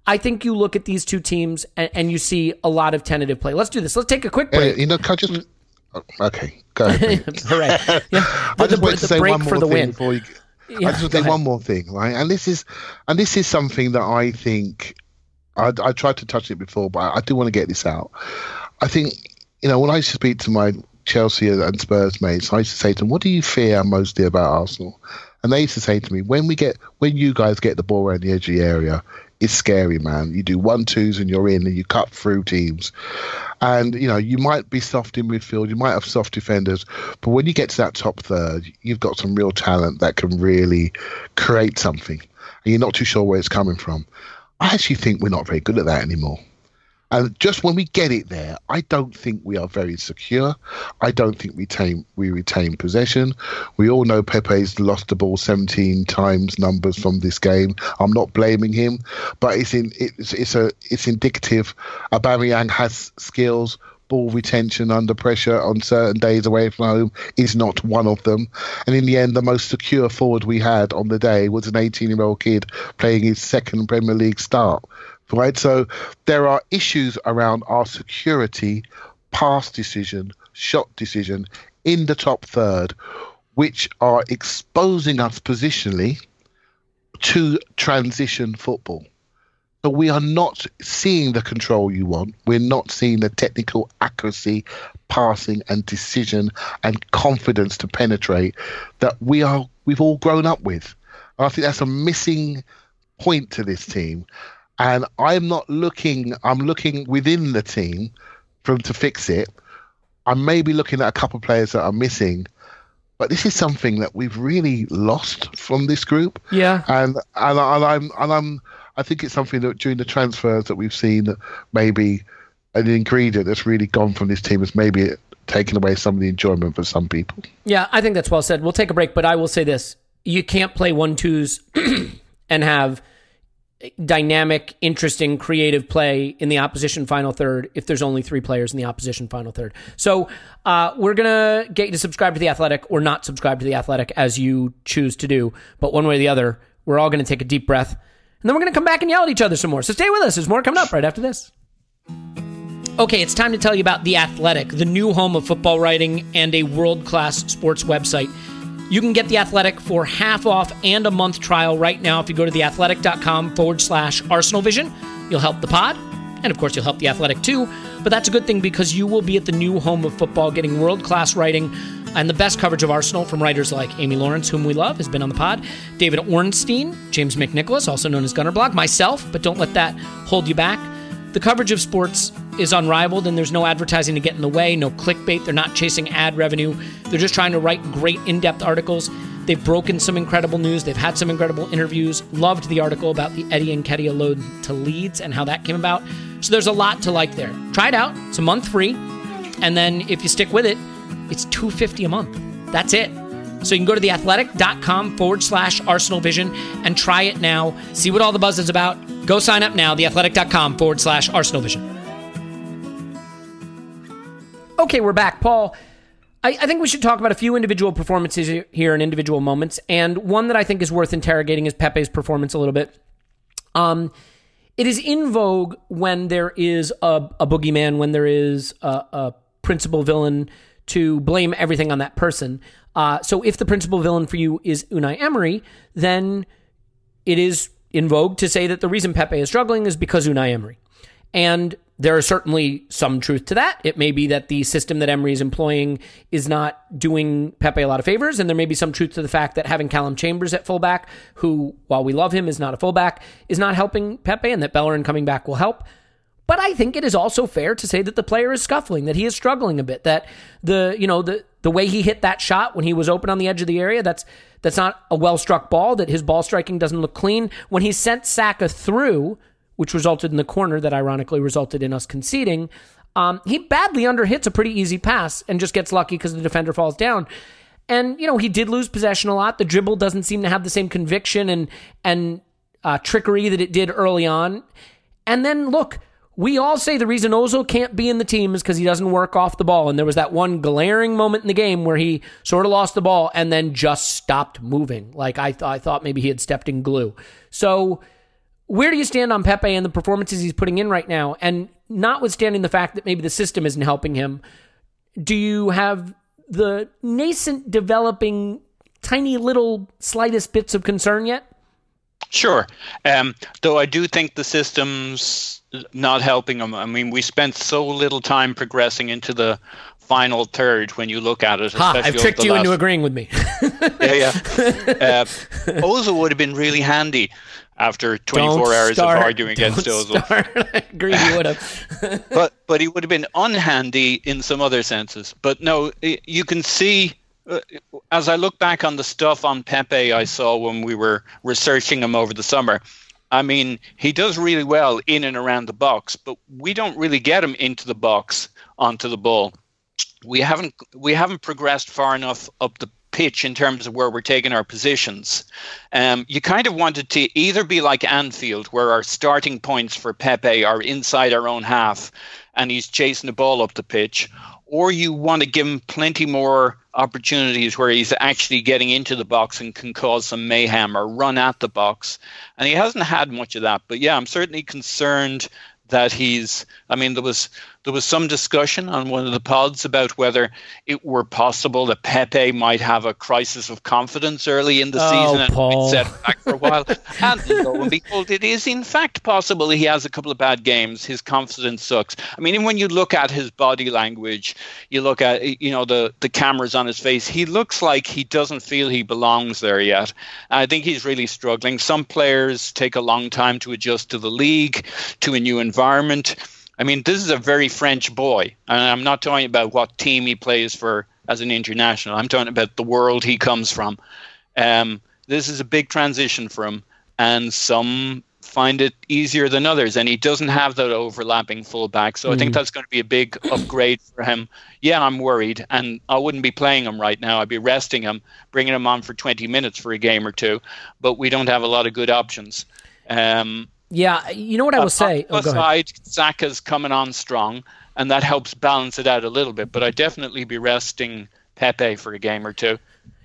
I think you look at these two teams and, and you see a lot of tentative play. Let's do this. Let's take a quick break. you know, can I just. oh, Okay, go ahead. [LAUGHS] please. Hooray! Yeah, [LAUGHS] I just the, wanted to say one more thing before you. Yeah, I just want to say one more thing, right? And this is, and this is something that I think I, I tried to touch it before, but I do want to get this out. I think you know when I used to speak to my Chelsea and Spurs mates, I used to say to them, "What do you fear mostly about Arsenal?" And they used to say to me, "When we get, when you guys get the ball around the edge of the area, it's scary, man. You do one twos and you're in, and you cut through teams." And you know, you might be soft in midfield, you might have soft defenders, but when you get to that top third, you've got some real talent that can really create something, and you're not too sure where it's coming from. I actually think we're not very good at that anymore. And just when we get it there, I don't think we are very secure. I don't think we retain we retain possession. We all know Pepe's lost the ball 17 times numbers from this game. I'm not blaming him, but it's in it's it's a it's indicative. Aubameyang has skills. Ball retention under pressure on certain days away from home is not one of them. And in the end, the most secure forward we had on the day was an 18 year old kid playing his second Premier League start right? So there are issues around our security, pass decision, shot decision in the top third, which are exposing us positionally to transition football. So we are not seeing the control you want. We're not seeing the technical accuracy, passing and decision and confidence to penetrate that we are we've all grown up with. I think that's a missing point to this team. And I'm not looking I'm looking within the team them to fix it. I may be looking at a couple of players that are missing. But this is something that we've really lost from this group. Yeah. And and, and I'm and I'm I think it's something that during the transfers that we've seen that maybe an ingredient that's really gone from this team has maybe taken away some of the enjoyment for some people. Yeah, I think that's well said. We'll take a break, but I will say this. You can't play one twos [CLEARS THROAT] and have dynamic, interesting, creative play in the opposition final third if there's only three players in the opposition final third. So uh, we're gonna get you to subscribe to the Athletic or not subscribe to the Athletic as you choose to do. But one way or the other, we're all gonna take a deep breath, and then we're gonna come back and yell at each other some more. So stay with us. There's more coming up right after this. Okay, it's time to tell you about The Athletic, the new home of football writing and a world class sports website. You can get The Athletic for half off and a month trial right now if you go to theathletic.com forward slash Arsenal Vision. You'll help the pod, and of course, you'll help The Athletic too. But that's a good thing because you will be at the new home of football getting world class writing and the best coverage of Arsenal from writers like Amy Lawrence, whom we love, has been on the pod, David Ornstein, James McNicholas, also known as Gunnerblog, myself, but don't let that hold you back. The coverage of sports is unrivaled and there's no advertising to get in the way, no clickbait. They're not chasing ad revenue. They're just trying to write great in depth articles. They've broken some incredible news. They've had some incredible interviews. Loved the article about the Eddie Nketiah load to Leeds and how that came about. So there's a lot to like there. Try it out. It's a month free. And then if you stick with it, it's 250 a month. That's it. So you can go to theathletic.com forward slash Arsenal Vision and try it now. See what all the buzz is about. Go sign up now, theathletic.com forward slash Arsenal Vision. Okay, we're back. Paul, I, I, think we should talk about a few individual performances here and individual moments. And one that I think is worth interrogating is Pepe's performance a little bit. Um, it is in vogue when there is a, a boogeyman, when there is a, a principal villain to blame everything on that person. Uh, so if the principal villain for you is Unai Emery, then it is in vogue to say that the reason Pepe is struggling is because Unai Emery. And there is certainly some truth to that. It may be that the system that Emery is employing is not doing Pepe a lot of favors, and there may be some truth to the fact that having Callum Chambers at fullback, who, while we love him, is not a fullback, is not helping Pepe, and that Bellerin coming back will help. But I think it is also fair to say that the player is scuffling, that he is struggling a bit, that the you know the the way he hit that shot when he was open on the edge of the area, that's that's not a well struck ball, that his ball striking doesn't look clean. When he sent Saka through, which resulted in the corner that ironically resulted in us conceding. Um, he badly underhits a pretty easy pass and just gets lucky because the defender falls down. And you know he did lose possession a lot. The dribble doesn't seem to have the same conviction and and uh, trickery that it did early on. And then look, we all say the reason Ozil can't be in the team is because he doesn't work off the ball. And there was that one glaring moment in the game where he sort of lost the ball and then just stopped moving. Like I, th- I thought maybe he had stepped in glue. So where do you stand on Pepe and the performances he's putting in right now? And notwithstanding the fact that maybe the system isn't helping him, do you have the nascent developing tiny little slightest bits of concern yet? Sure. Um, though I do think the system's not helping him. I mean, we spent so little time progressing into the final third when you look at it. Ha, I've tricked you last... into agreeing with me. yeah, yeah. [LAUGHS] Uh, would have been really handy after 24 don't hours start, of arguing against Ozil. [LAUGHS] I agree, would have. [LAUGHS] but but he would have been unhandy in some other senses. But no, you can see uh, as I look back on the stuff on Pepe I saw when we were researching him over the summer. I mean, he does really well in and around the box, but we don't really get him into the box onto the ball. We haven't we haven't progressed far enough up the pitch in terms of where we're taking our positions. Um, you kind of wanted to either be like Anfield, where our starting points for Pepe are inside our own half and he's chasing the ball up the pitch, or you want to give him plenty more opportunities where he's actually getting into the box and can cause some mayhem or run at the box. And he hasn't had much of that. But yeah, I'm certainly concerned that he's. I mean, there was there was some discussion on one of the pods about whether it were possible that Pepe might have a crisis of confidence early in the Oh, season and Paul. set back for a while. [LAUGHS] and lo and behold, it is in fact possible he has a couple of bad games. His confidence sucks. I mean, when you look at his body language, you look at you know the the cameras on his face. He looks like he doesn't feel he belongs there yet. I think he's really struggling. Some players take a long time to adjust to the league, to a new environment. I mean, this is a very French boy, and I'm not talking about what team he plays for as an international. I'm talking about the world he comes from. Um, this is a big transition for him, and some find it easier than others. And he doesn't have that overlapping fullback, so I think that's going to be a big upgrade for him. Yeah, I'm worried, and I wouldn't be playing him right now. I'd be resting him, bringing him on for 20 minutes for a game or two. But we don't have a lot of good options. Um, Yeah, you know what I will say. Oh, on the ahead. side, Saka's coming on strong, and that helps balance it out a little bit. But I'd definitely be resting Pepe for a game or two.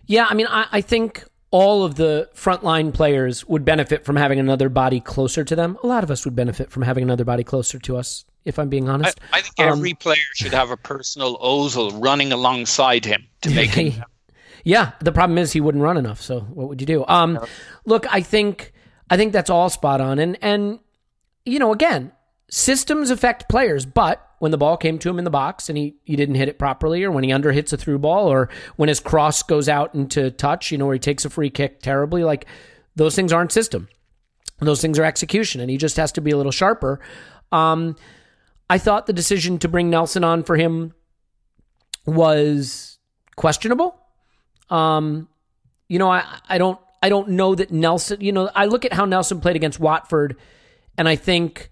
Yeah, I mean, I, I think all of the frontline players would benefit from having another body closer to them. A lot of us would benefit from having another body closer to us, if I'm being I, honest. I think Um, every player should have a personal Ozil running alongside him to make him. [LAUGHS] Yeah, the problem is he wouldn't run enough. So what would you do? Um, look, I think I think that's all spot on, and and you know, again, systems affect players, but when the ball came to him in the box and he, he didn't hit it properly, or when he underhits a through ball, or when his cross goes out into touch, you know, where he takes a free kick terribly, like those things aren't system. Those things are execution, and he just has to be a little sharper. Um, I thought the decision to bring Nelson on for him was questionable. Um, you know, I, I don't I don't know that Nelson. You know, I look at how Nelson played against Watford, and I think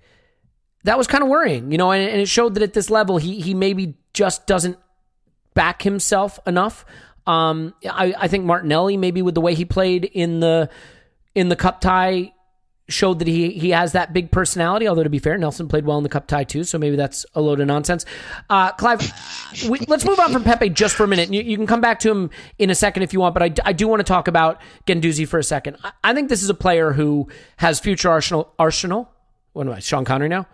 that was kind of worrying. You know, and, and it showed that at this level, he he maybe just doesn't back himself enough. Um, I I think Martinelli maybe with the way he played in the in the cup tie showed that he he has that big personality. Although to be fair, Nelson played well in the cup tie too, so maybe that's a load of nonsense. Uh, Clive, we, let's move on from Pepe just for a minute. You, you can come back to him in a second if you want, but I do want to talk about Guendouzi for a second. I, I think this is a player who has future Arsenal. Arsenal. What am I? Sean Connery now.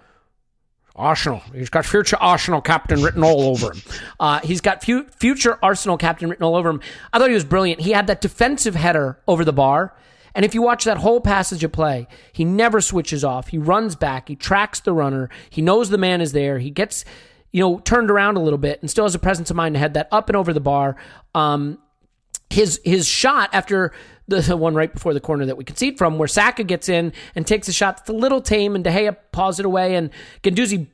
Arsenal. He's got future Arsenal captain written all over him. Uh, he's got fu- future Arsenal captain written all over him. I thought he was brilliant. He had that defensive header over the bar. And if you watch that whole passage of play, he never switches off. He runs back. He tracks the runner. He knows the man is there. He gets, you know, turned around a little bit and still has a presence of mind to head that up and over the bar. Um, his his shot after the, one right before the corner that we concede from, where Saka gets in and takes a shot that's a little tame, and De Gea paws it away, and Guendouzi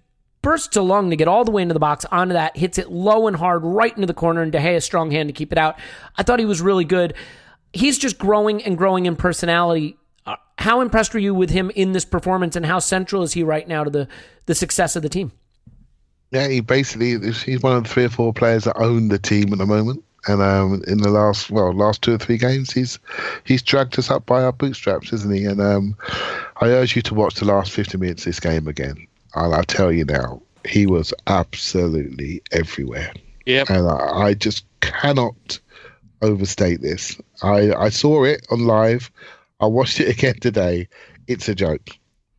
bursts along to get all the way into the box onto that, hits it low and hard right into the corner, and De Gea's strong hand to keep it out. I thought he was really good. He's just growing and growing in personality. Uh, How impressed were you with him in this performance, and how central is he right now to the the success of the team? Yeah, he basically he's one of the three or four players that own the team at the moment. And um, in the last well, last two or three games, he's he's dragged us up by our bootstraps, isn't he? And um, I urge you to watch the last fifty minutes of this game again. And I'll tell you now, he was absolutely everywhere. Yep. And I, I just cannot overstate this. I, I saw it on live. I watched it again today. It's a joke.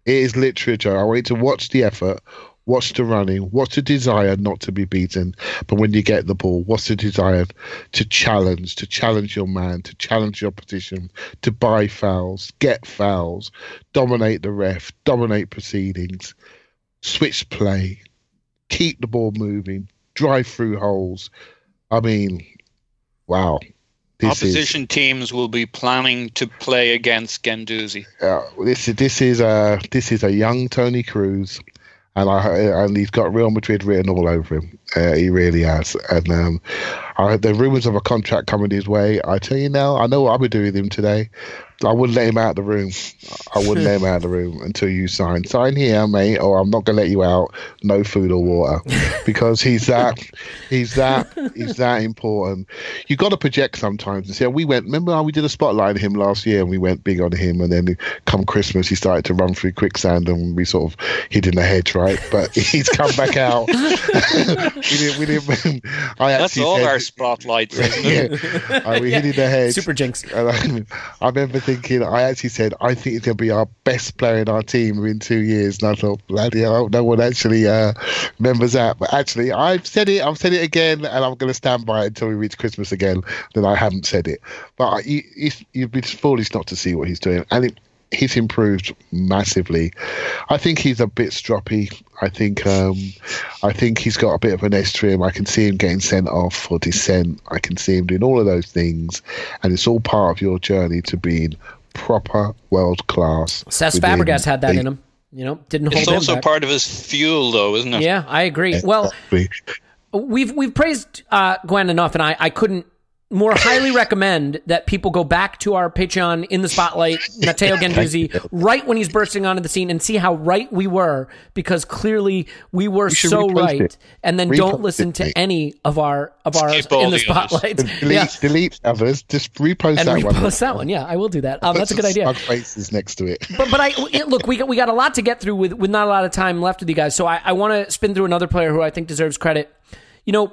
It is literally a joke. I wanted to watch the effort, watch the running, watch the desire not to be beaten. But when you get the ball, what's the desire to challenge, to challenge your man, to challenge your position, to buy fouls, get fouls, dominate the ref, dominate proceedings, switch play, keep the ball moving, drive through holes. I mean, wow. This is Opposition teams will be planning to play against Guendouzi. uh, this is this is a this is a young Toni Kroos, and I and he's got Real Madrid written all over him. Uh, he really has. And um, I heard the rumours of a contract coming his way. I tell you now, I know what I'll be doing with him today. I wouldn't let him out of the room. I wouldn't let him out of the room [LAUGHS] until you sign. Sign here, mate, or I'm not gonna let you out. No food or water, because he's that, he's that, he's that important. You got to project sometimes and say, we went. Remember how we did a spotlight on him last year, and we went big on him, and then come Christmas, he started to run through quicksand, and we sort of hid in the hedge, right? But [LAUGHS] he's come back out. [LAUGHS] we didn't. We didn't. I That's actually all said- our spotlights. [LAUGHS] isn't yeah, I we hit in the head. Super jinx. [LAUGHS] And I, I remember thinking, I actually said, I think he's going to be our best player in our team in two years. And I thought, bloody hell, no one actually uh, remembers that. But actually, I've said it, I've said it again, and I'm going to stand by it until we reach Christmas again. Then I haven't said it. But you, you'd be foolish not to see what he's doing. And it, he's improved massively. I think he's a bit stroppy. I think um, I think he's got a bit of an edge to him. I can see him getting sent off for dissent. I can see him doing all of those things, and it's all part of your journey to being proper world class. Cesc within Fabregas had that a- in him. You know, didn't hold It's also back. part of his fuel, though, isn't it? Yeah, I agree. Well, Exactly. we've we've praised uh, Gwen enough, and I, I couldn't more highly recommend that people go back to our Patreon in the spotlight, Matteo [LAUGHS] Guendouzi, right when he's bursting onto the scene, and see how right we were because clearly we were should so right. it. And then Repost don't it, listen to mate. any of our of our in the the spotlight. [LAUGHS] delete, yeah. delete others. Just repost And that one. repost that one. Yeah, I will do that. Um, that's a good idea. Smug faces next to it. but but I it- look, we got, we got a lot to get through with with not a lot of time left with you guys. So I, I want to spin through another player who I think deserves credit. You know,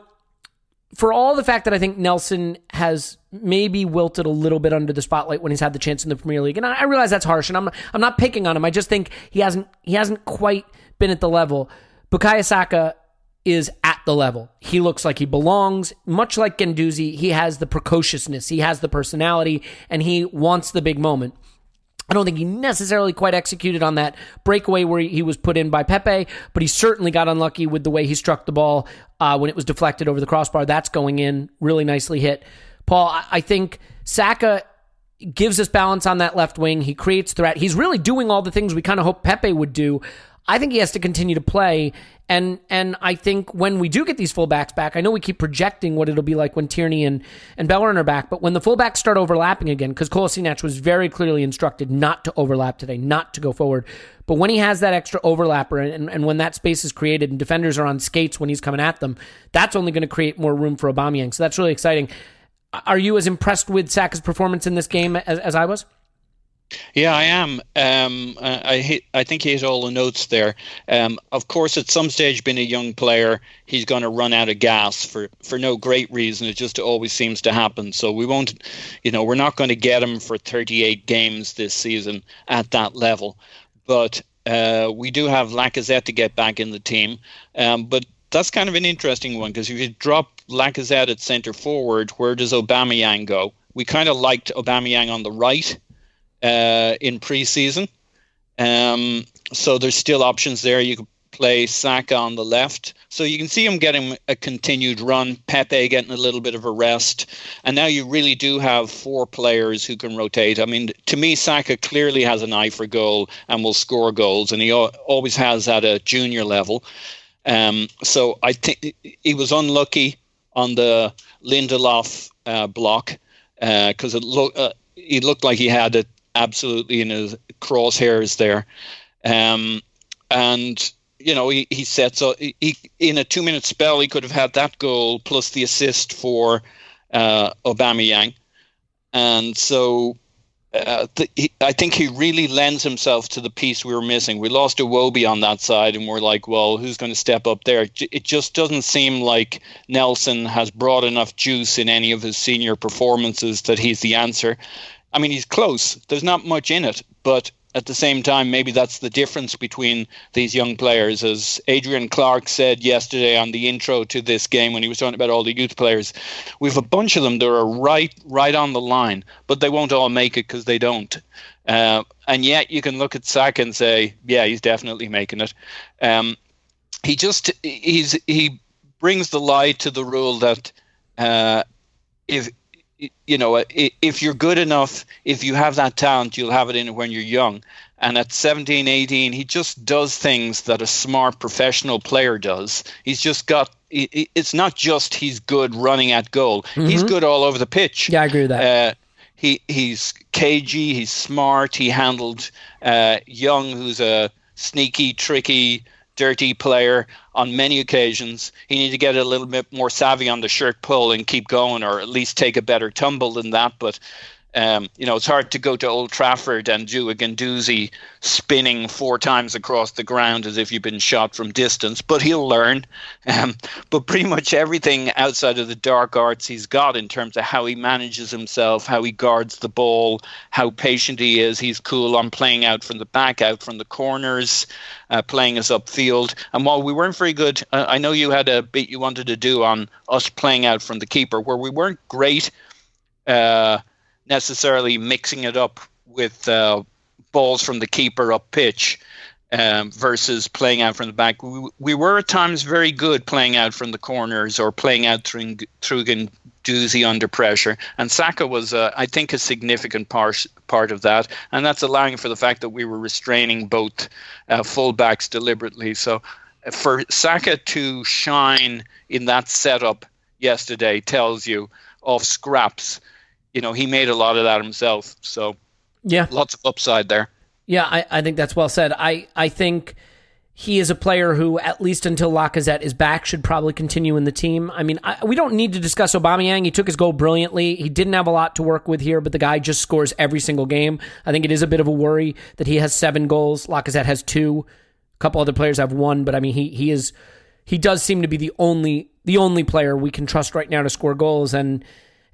for all the fact that I think Nelson has maybe wilted a little bit under the spotlight when he's had the chance in the Premier League, and I, I realize that's harsh, and I'm I'm not picking on him. I just think he hasn't he hasn't quite been at the level. Bukayo Saka is at the level. He looks like he belongs. Much like Guendouzi, he has the precociousness, he has the personality, and he wants the big moment. I don't think he necessarily quite executed on that breakaway where he was put in by Pepe, but he certainly got unlucky with the way he struck the ball uh, when it was deflected over the crossbar. That's going in, really nicely hit. Paul, I, I think Saka gives us balance on that left wing. He creates threat. He's really doing all the things we kind of hope Pepe would do. I think he has to continue to play. And and I think when we do get these fullbacks back, I know we keep projecting what it'll be like when Tierney and, and Bellerin are back, but when the fullbacks start overlapping again, because Kolasinac was very clearly instructed not to overlap today, not to go forward. But when he has that extra overlapper and, and when that space is created and defenders are on skates when he's coming at them, that's only going to create more room for Aubameyang. So that's really exciting. Are you as impressed with Saka's performance in this game as, as I was? Yeah, I am. Um, I hit, I think he hit all the notes there. Um, of course, at some stage, being a young player, he's going to run out of gas for, for no great reason. It just always seems to happen. So we won't, you know, we're not going to get him for 38 games this season at that level. But uh, we do have Lacazette to get back in the team. Um, but that's kind of an interesting one because if you drop Lacazette at centre forward, where does Aubameyang go? We kind of liked Aubameyang on the right uh, in preseason. Um, so there's still options there. You could play Saka on the left. So you can see him getting a continued run, Pepe getting a little bit of a rest. And now you really do have four players who can rotate. I mean, to me, Saka clearly has an eye for goal and will score goals, and he always has at a junior level. Um, so I think he was unlucky on the Lindelof uh, block because it looked uh, he looked like he had it absolutely in his crosshairs there, um, and you know he, he sets up he, he in a two minute spell he could have had that goal plus the assist for uh, Aubameyang, and so uh, th- he, I think he really lends himself to the piece we were missing. We lost Iwobi on that side, and we're like, well, who's going to step up there? It just doesn't seem like Nelson has brought enough juice in any of his senior performances that he's the answer. I mean, he's close. There's not much in it, but at the same time, maybe that's the difference between these young players. As Adrian Clarke said yesterday on the intro to this game when he was talking about all the youth players, we have a bunch of them that are right, right on the line, but they won't all make it because they don't. Uh, and yet, you can look at Saka and say, "Yeah, he's definitely making it." Um, he just he's he brings the lie to the rule that uh, if you know if you're good enough if you have that talent you'll have it in when you're young and at 17 18 he just does things that a smart professional player does he's just got it's not just he's good running at goal he's good all over the pitch Yeah, I agree with that. uh, he he's cagey. He's smart. He handled uh, Young, who's a sneaky, tricky, dirty player on many occasions. He needed to get a little bit more savvy on the shirt pull and keep going, or at least take a better tumble than that. But Um, you know, it's hard to go to Old Trafford and do a Guendouzi spinning four times across the ground as if you've been shot from distance, but he'll learn. Um, but pretty much everything outside of the dark arts he's got in terms of how he manages himself, how he guards the ball, how patient he is. He's cool on playing out from the back, out from the corners, uh, playing us upfield. And while we weren't very good, uh, I know you had a bit you wanted to do on us playing out from the keeper, where we weren't great. Uh, necessarily mixing it up with uh, balls from the keeper up pitch um, versus playing out from the back. We, we were at times very good playing out from the corners or playing out through through Guendouzi under pressure, and Saka was, uh, I think, a significant part part of that, and that's allowing for the fact that we were restraining both uh, fullbacks deliberately. So, uh, for Saka to shine in that setup yesterday tells you of scraps you know, he made a lot of that himself. So yeah, lots of upside there. Yeah, I, I think that's well said. I, I think he is a player who, at least until Lacazette is back, should probably continue in the team. I mean, I, we don't need to discuss Aubameyang. He took his goal brilliantly. He didn't have a lot to work with here, but the guy just scores every single game. I think it is a bit of a worry that he has seven goals. Lacazette has two. A couple other players have one, but I mean, he he is he does seem to be the only the only player we can trust right now to score goals and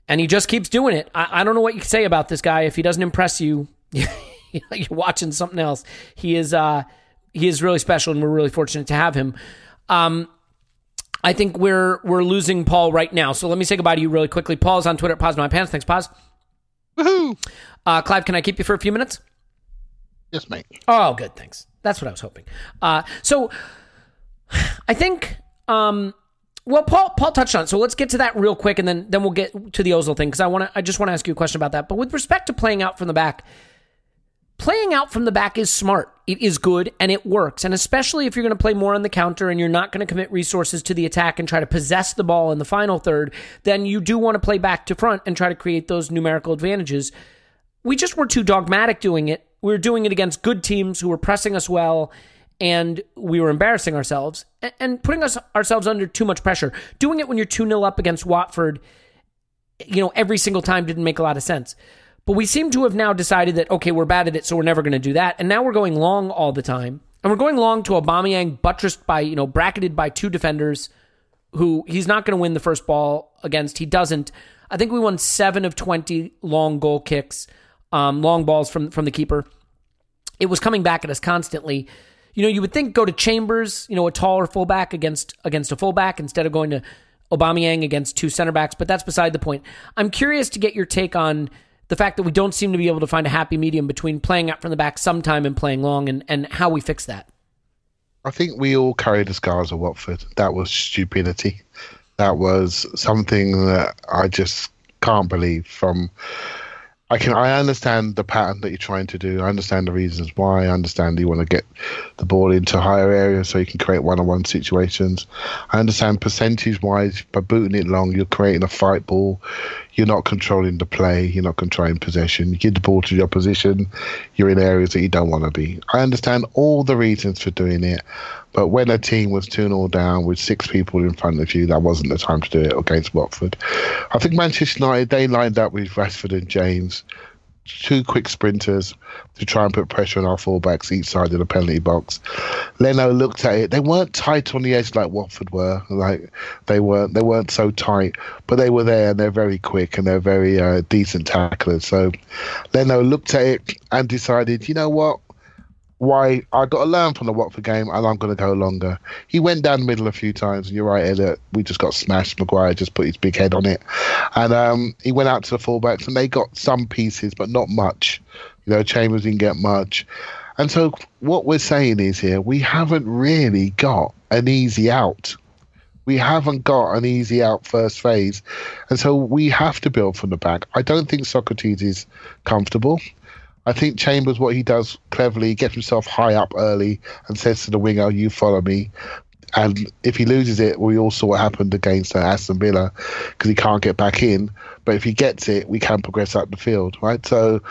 and he just keeps doing it. I, I don't know what you can say about this guy. If he doesn't impress you, [LAUGHS] you're watching something else. He is uh, he is really special, and we're really fortunate to have him. Um, I think we're we're losing Paul right now. So let me say goodbye to you really quickly. Paul's on Twitter at Pause My Pants. Thanks, Pause. Woohoo! Uh, Clive, can I keep you for a few minutes? Yes, mate. Oh, good. Thanks. That's what I was hoping. Uh, so [SIGHS] I think um, well, Paul Paul touched on it, so let's get to that real quick, and then then we'll get to the Ozil thing because I want to I just want to ask you a question about that. But with respect to playing out from the back, playing out from the back is smart. It is good and it works, and especially if you're going to play more on the counter and you're not going to commit resources to the attack and try to possess the ball in the final third, then you do want to play back to front and try to create those numerical advantages. We just were too dogmatic doing it. We were doing it against good teams who were pressing us well and we were embarrassing ourselves and putting us ourselves under too much pressure. Doing it when you're 2 0 up against Watford, you know, every single time didn't make a lot of sense. But we seem to have now decided that, okay, we're bad at it, so we're never going to do that. And now we're going long all the time. And we're going long to Aubameyang, buttressed by, you know, bracketed by two defenders who he's not going to win the first ball against. He doesn't. I think we won seven of 20 long goal kicks, um, long balls from, from the keeper. It was coming back at us constantly you know, you would think go to Chambers, you know, a taller fullback against against a fullback instead of going to Aubameyang against two center backs, but that's beside the point. I'm curious to get your take on the fact that we don't seem to be able to find a happy medium between playing out from the back sometime and playing long and, and how we fix that. I think we all carry the scars of Watford. That was stupidity. That was something that I just can't believe from I can I understand the pattern that you're trying to do. I understand the reasons why. I understand you want to get the ball into higher areas so you can create one-on-one situations. I understand percentage-wise by booting it long, you're creating a fight ball. You're not controlling the play. You're not controlling possession. You give the ball to your position. You're in areas that you don't want to be. I understand all the reasons for doing it, but when a team was 2 0 down with six people in front of you, that wasn't the time to do it against Watford. I think Manchester United, they lined up with Rashford and James two quick sprinters to try and put pressure on our fullbacks each side of the penalty box. Leno looked at it. They weren't tight on the edge like Watford were. Like they weren't. They weren't so tight, but they were there and they're very quick and they're very uh, decent tacklers. So Leno looked at it and decided, you know what? Why I got to learn from the Watford game and I'm going to go longer. He went down the middle a few times, and you're right, Elliot. We just got smashed. Maguire just put his big head on it. And um, he went out to the fullbacks and they got some pieces, but not much. You know, Chambers didn't get much. And so what we're saying is here, we haven't really got an easy out. We haven't got an easy out first phase. And so we have to build from the back. I don't think Socrates is comfortable. I think Chambers, what he does cleverly, gets himself high up early and says to the winger, "You follow me." And if he loses it, we all saw what happened against uh, Aston Villa because he can't get back in. But if he gets it, we can progress up the field, right? So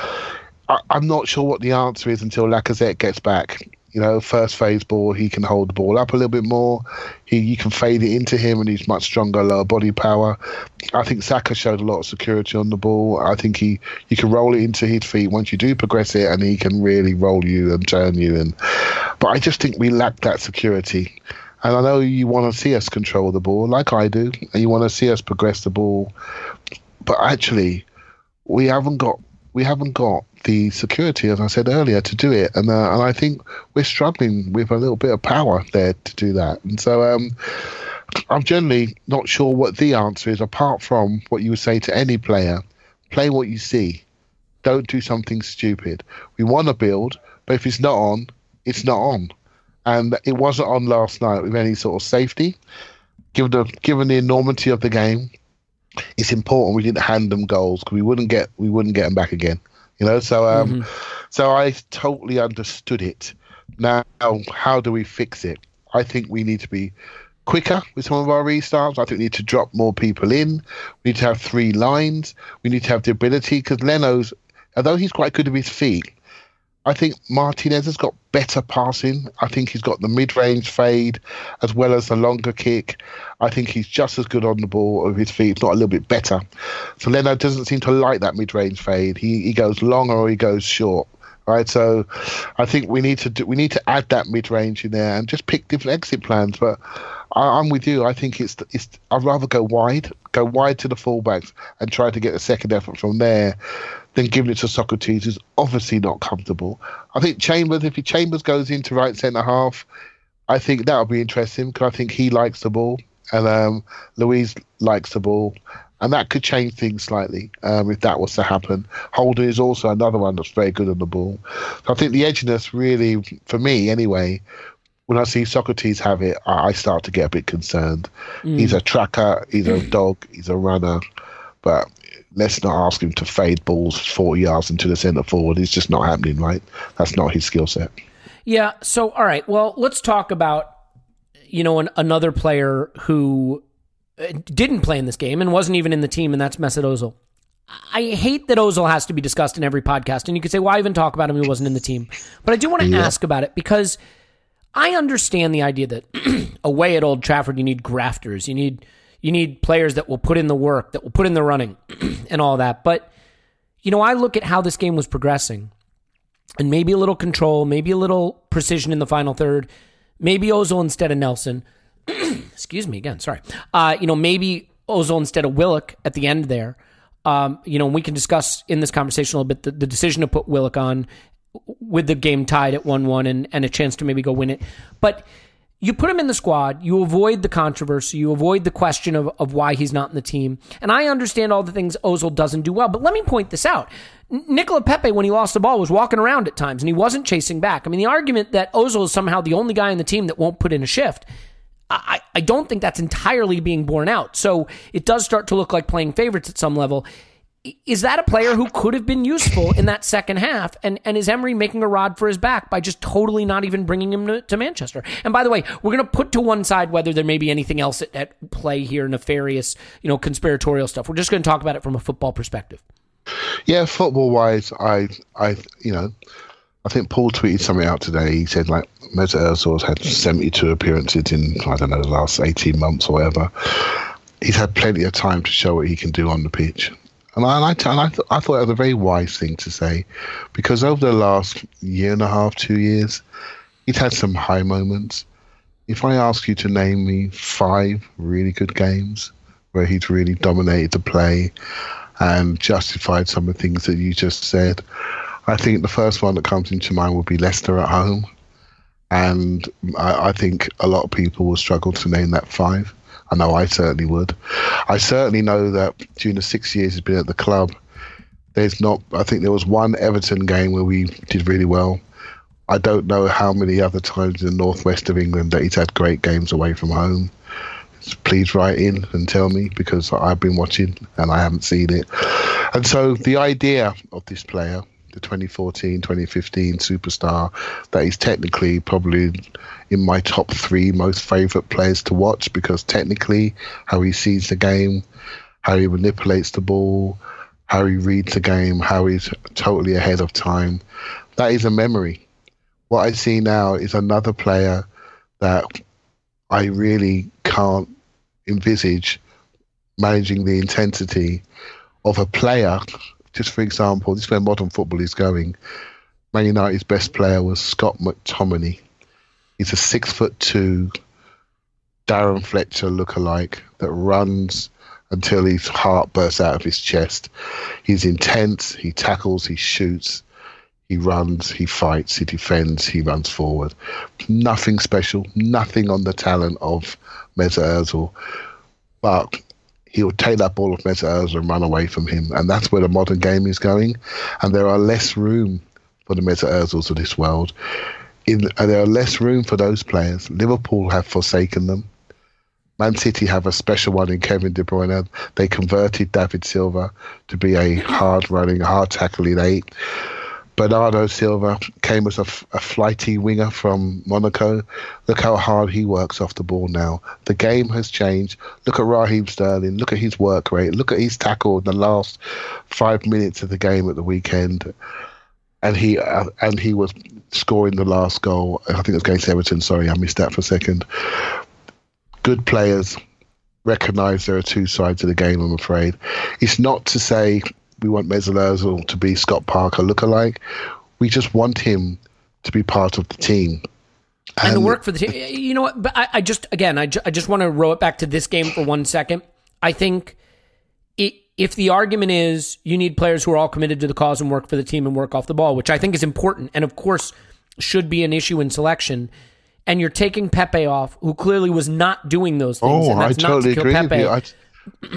I, am not sure what the answer is until Lacazette gets back. You know, first phase ball, he can hold the ball up a little bit more. He you can fade it into him, and he's much stronger, lower body power. I think Saka showed a lot of security on the ball. I think he you can roll it into his feet once you do progress it, and he can really roll you and turn you. And but I just think we lack that security. And I know you want to see us control the ball, like I do, and you want to see us progress the ball, but actually, we haven't got we haven't got the security, as I said earlier, to do it. And uh, and I think we're struggling with a little bit of power there to do that. And so um, I'm generally not sure what the answer is, apart from what you would say to any player: play what you see. Don't do something stupid. We want to build, but if it's not on, it's not on. And it wasn't on last night with any sort of safety. Given the given the enormity of the game, it's important we didn't hand them goals because we wouldn't get we wouldn't get them back again. You know, so um, so I totally understood it. Now, how do we fix it? I think we need to be quicker with some of our restarts. I think we need to drop more people in. We need to have three lines. We need to have the ability because Leno's, although he's quite good with his feet, I think Martinez has got better passing. I think he's got the mid-range fade as well as the longer kick. I think he's just as good on the ball with his feet, if not a little bit better. So Leno doesn't seem to like that mid-range fade. He he goes long or he goes short. Right, so I think we need to do, we need to add that mid range in there and just pick different exit plans. But I, I'm with you. I think it's it's. I'd rather go wide, go wide to the fullbacks and try to get a second effort from there than giving it to Sokratis, is obviously not comfortable. I think Chambers, if he Chambers goes into right centre half, I think that'll be interesting because I think he likes the ball and um, Luiz likes the ball. And that could change things slightly um, if that was to happen. Holding is also another one that's very good on the ball. So I think the edginess really, for me anyway, when I see Sokratis have it, I I start to get a bit concerned. He's a tracker, he's a [CLEARS THROAT] dog, he's a runner, but let's not ask him to fade balls 40 yards into the centre forward. It's just not happening, right? That's not his skill set. Yeah. So, all right. Well, let's talk about you know an, another player who uh, didn't play in this game and wasn't even in the team, and that's Mesut Ozil. I hate that Ozil has to be discussed in every podcast, and you could say, "Why even talk about him? He wasn't in the team." But I do want to ask about it because I understand the idea that [CLEARS THROAT] away at Old Trafford, you need grafters, you need you need players that will put in the work, that will put in the running, [CLEARS THROAT] and all that. But you know, I look at how this game was progressing, and maybe a little control, maybe a little precision in the final third, maybe Ozil instead of Nelson. [CLEARS THROAT] Excuse me again, sorry. Uh, you know, maybe Ozil instead of Willock at the end there. Um, you know, we can discuss in this conversation a little bit the, the decision to put Willock on with the game tied at 1 1 and, and a chance to maybe go win it. But you put him in the squad, you avoid the controversy, you avoid the question of, of why he's not in the team. And I understand all the things Ozil doesn't do well, but let me point this out. Nicola Pepe, when he lost the ball, was walking around at times and he wasn't chasing back. I mean, the argument that Ozil is somehow the only guy in the team that won't put in a shift, I, I don't think that's entirely being borne out. So it does start to look like playing favorites at some level. Is that a player who could have been useful in that second half? And and is Emery making a rod for his back by just totally not even bringing him to, to Manchester? And by the way, we're going to put to one side whether there may be anything else at, at play here, nefarious, you know, conspiratorial stuff. We're just going to talk about it from a football perspective. Yeah, football wise, I, I, you know, I think Paul tweeted something out today. He said like Mesut Ozil's had 72 appearances in I don't know the last 18 months or whatever. He's had plenty of time to show what he can do on the pitch. And I, and I, th- I thought it was a very wise thing to say because over the last year and a half, two years, he's had some high moments. If I ask you to name me five really good games where he's really dominated the play and justified some of the things that you just said, I think the first one that comes into mind would be Leicester at home. And I, I think a lot of people will struggle to name that five. I know I certainly would. I certainly know that during the six years he's been at the club, there's not, I think there was one Everton game where we did really well. I don't know how many other times in the northwest of England that he's had great games away from home. Please write in and tell me because I've been watching and I haven't seen it. And so the idea of this player, the 2014 2015 superstar, that he's technically probably in my top three most favourite players to watch because technically, how he sees the game, how he manipulates the ball, how he reads the game, how he's totally ahead of time, that is a memory. What I see now is another player that I really can't envisage managing the intensity of a player. Just for example, this is where modern football is going. Man United's best player was Scott McTominay. He's a six foot two Darren Fletcher lookalike that runs until his heart bursts out of his chest. He's intense, he tackles, he shoots, he runs, he fights, he defends, he runs forward. Nothing special, nothing on the talent of Mesut Ozil, but he'll take that ball of Ozil and run away from him, and that's where the modern game is going. And there are less room for the Ozils of this world. In, there are less room for those players. Liverpool have forsaken them. Man City have a special one in Kevin De Bruyne. They converted David Silva to be a hard running, hard tackling eight. Bernardo Silva came as a, a, flighty winger from Monaco. Look how hard he works off the ball now. The game has changed. Look at Raheem Sterling. Look at his work rate. Look at his tackle in the last five minutes of the game at the weekend. And he uh, and he was scoring the last goal. I think it was against Everton. Sorry, I missed that for a second good players recognise there are two sides of the game. I'm afraid it's not to say we want Mesut to be Scott Parker lookalike. We just want him to be part of the team. And, and work for the team. You know what? But I, I just, again, I, ju- I just want to row it back to this game for one second. I think it, if the argument is you need players who are all committed to the cause and work for the team and work off the ball, which I think is important and of course should be an issue in selection, and you're taking Pepe off, who clearly was not doing those things. Oh, I totally to agree Pepe. with you. I,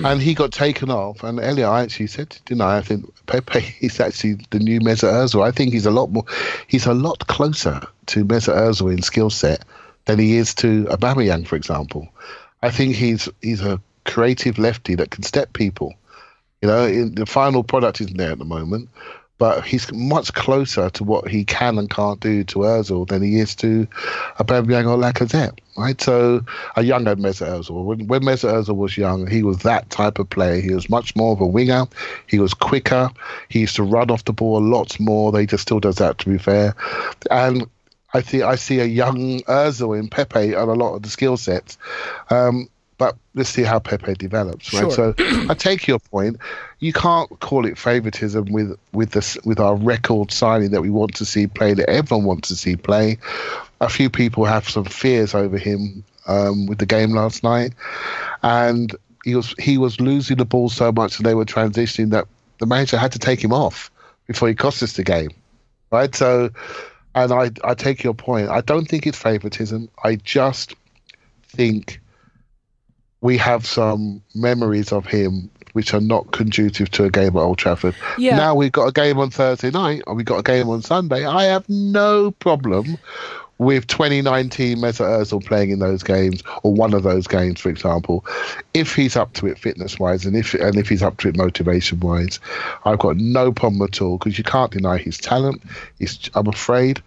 and he got taken off. And earlier, I actually said, didn't I? I think Pepe [LAUGHS] is actually the new Mesut Ozil. I think he's a lot more, he's a lot closer to Mesut Ozil in skill set than he is to Aubameyang, for example. I think he's he's a creative lefty that can step people. You know, the final product isn't there at the moment, but he's much closer to what he can and can't do to Ozil than he is to Aubameyang or Lacazette, right? So a younger Mesut Ozil. When, when Mesut Ozil was young, he was that type of player. He was much more of a winger. He was quicker. He used to run off the ball lots more. They just still does that, to be fair. And I see I see a young Ozil in Pepe on a lot of the skill sets. Um, but let's see how Pepe develops, right? Sure. So I take your point. You can't call it favoritism with with this with our record signing that we want to see play that everyone wants to see play. A few people have some fears over him um, with the game last night, and he was he was losing the ball so much and they were transitioning that the manager had to take him off before he cost us the game, right? So, and I I take your point. I don't think it's favoritism. I just think we have some memories of him which are not conducive to a game at Old Trafford. Yeah. Now we've got a game on Thursday night and we've got a game on Sunday. I have no problem with 2019 Mesut Ozil playing in those games or one of those games, for example, if he's up to it fitness wise and if and if he's up to it motivation wise, I've got no problem at all because you can't deny his talent. He's, I'm afraid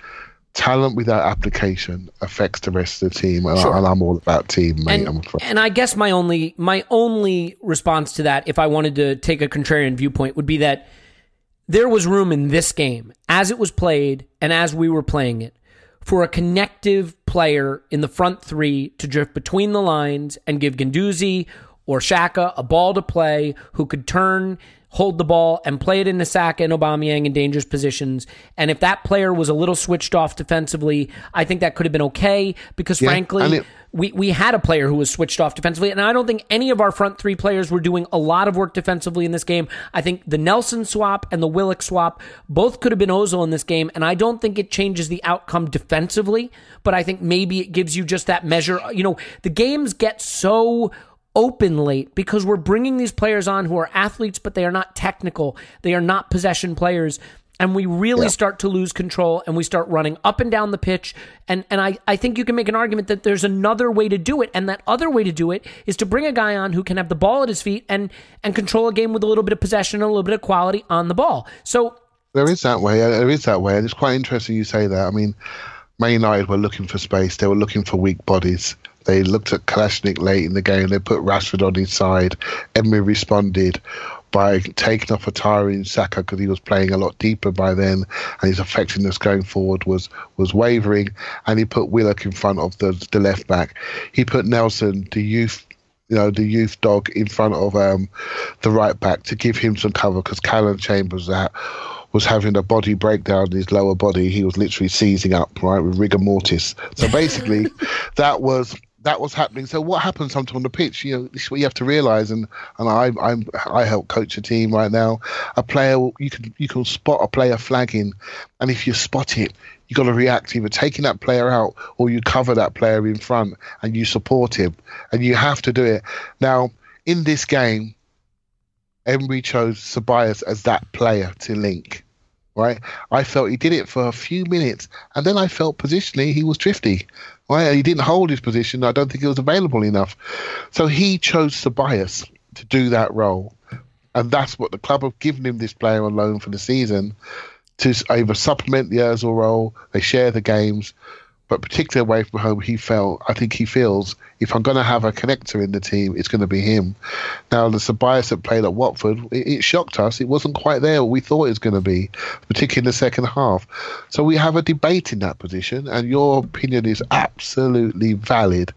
talent without application affects the rest of the team, and, sure. I, am all about team, mate. And, and, I guess my only my only response to that, if I wanted to take a contrarian viewpoint, would be that there was room in this game, as it was played and as we were playing it, for a connective player in the front three to drift between the lines and give Guendouzi or Xhaka a ball to play who could turn hold the ball and play it into Saka and Aubameyang in dangerous positions. And if that player was a little switched off defensively, I think that could have been okay because yeah, frankly, it, we, we had a player who was switched off defensively. And I don't think any of our front three players were doing a lot of work defensively in this game. I think the Nelson swap and the Willock swap both could have been Ozil in this game. And I don't think it changes the outcome defensively, but I think maybe it gives you just that measure. You know, the games get so open late because we're bringing these players on who are athletes, but they are not technical. They are not possession players. And we really yeah. start to lose control and we start running up and down the pitch. And, and I, I think you can make an argument that there's another way to do it. And that other way to do it is to bring a guy on who can have the ball at his feet and, and control a game with a little bit of possession and a little bit of quality on the ball. So there is that way. There is that way. And it's quite interesting you say that. I mean, Man United were looking for space. They were looking for weak bodies. They looked at Kolasinac late in the game. They put Rashford on his side. Emery responded. by taking off a tiring Saka because he was playing a lot deeper by then, and his effectiveness going forward was was wavering. And he put Willock in front of the the left back. He put Nelson, the youth you know, the youth dog in front of um, the right back to give him some cover because Calum Chambers that was having a body breakdown in his lower body. He was literally seizing up, right, with rigor mortis. So basically, [LAUGHS] that was that was happening. So what happens sometimes on the pitch? You know, this is what you have to realise. And and I I'm I help coach a team right now. A player you can you can spot a player flagging, and if you spot it, you got to react either taking that player out or you cover that player in front and you support him, and you have to do it. Now in this game, Emery chose Ceballos as that player to link. Right, I felt he did it for a few minutes, and then I felt positionally he was drifty. Right, he didn't hold his position. I don't think it was available enough, so he chose Ceballos to do that role, and that's what the club have given him this player on loan for the season to either supplement the Özil role. They share the games, but particularly away from home, he felt. I think he feels if I'm going to have a connector in the team, it's going to be him. Now the Ceballos that played at Watford, it, it shocked us. It wasn't quite there. We thought it was going to be, particularly in the second half. So we have a debate in that position, and your opinion is absolutely valid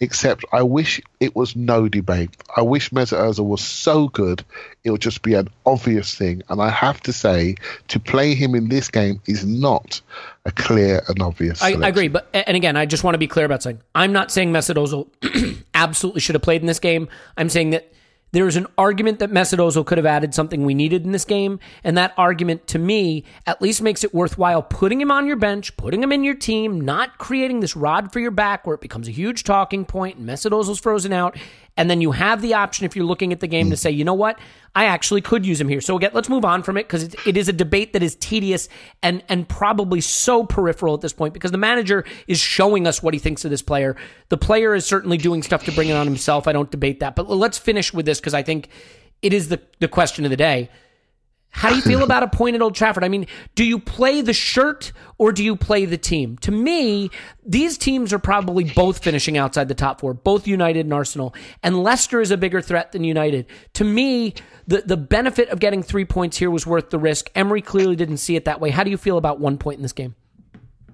except I wish it was no debate. I wish Mesut Ozil was so good, it would just be an obvious thing. And I have to say, to play him in this game is not a clear and obvious. I, I, agree, but and again, I just want to be clear about something. I'm not saying Mesut [CLEARS THROAT] Ozil absolutely should have played in this game. I'm saying that there is an argument that Mesut Ozil could have added something we needed in this game, and that argument to me at least makes it worthwhile putting him on your bench, putting him in your team, not creating this rod for your back where it becomes a huge talking point and Mesut Ozil's frozen out, and then you have the option if you're looking at the game to say, you know what, I actually could use him here. So again, let's move on from it because it, it is a debate that is tedious and and probably so peripheral at this point because the manager is showing us what he thinks of this player. The player is certainly doing stuff to bring it on himself. I don't debate that, but let's finish with this because I think it is the the question of the day. How do you feel [LAUGHS] about a point at Old Trafford? I mean, do you play the shirt or do you play the team? To me, these teams are probably both finishing outside the top four, both United and Arsenal. And Leicester is a bigger threat than United. To me, the, the benefit of getting three points here was worth the risk. Emery clearly didn't see it that way. How do you feel about one point in this game?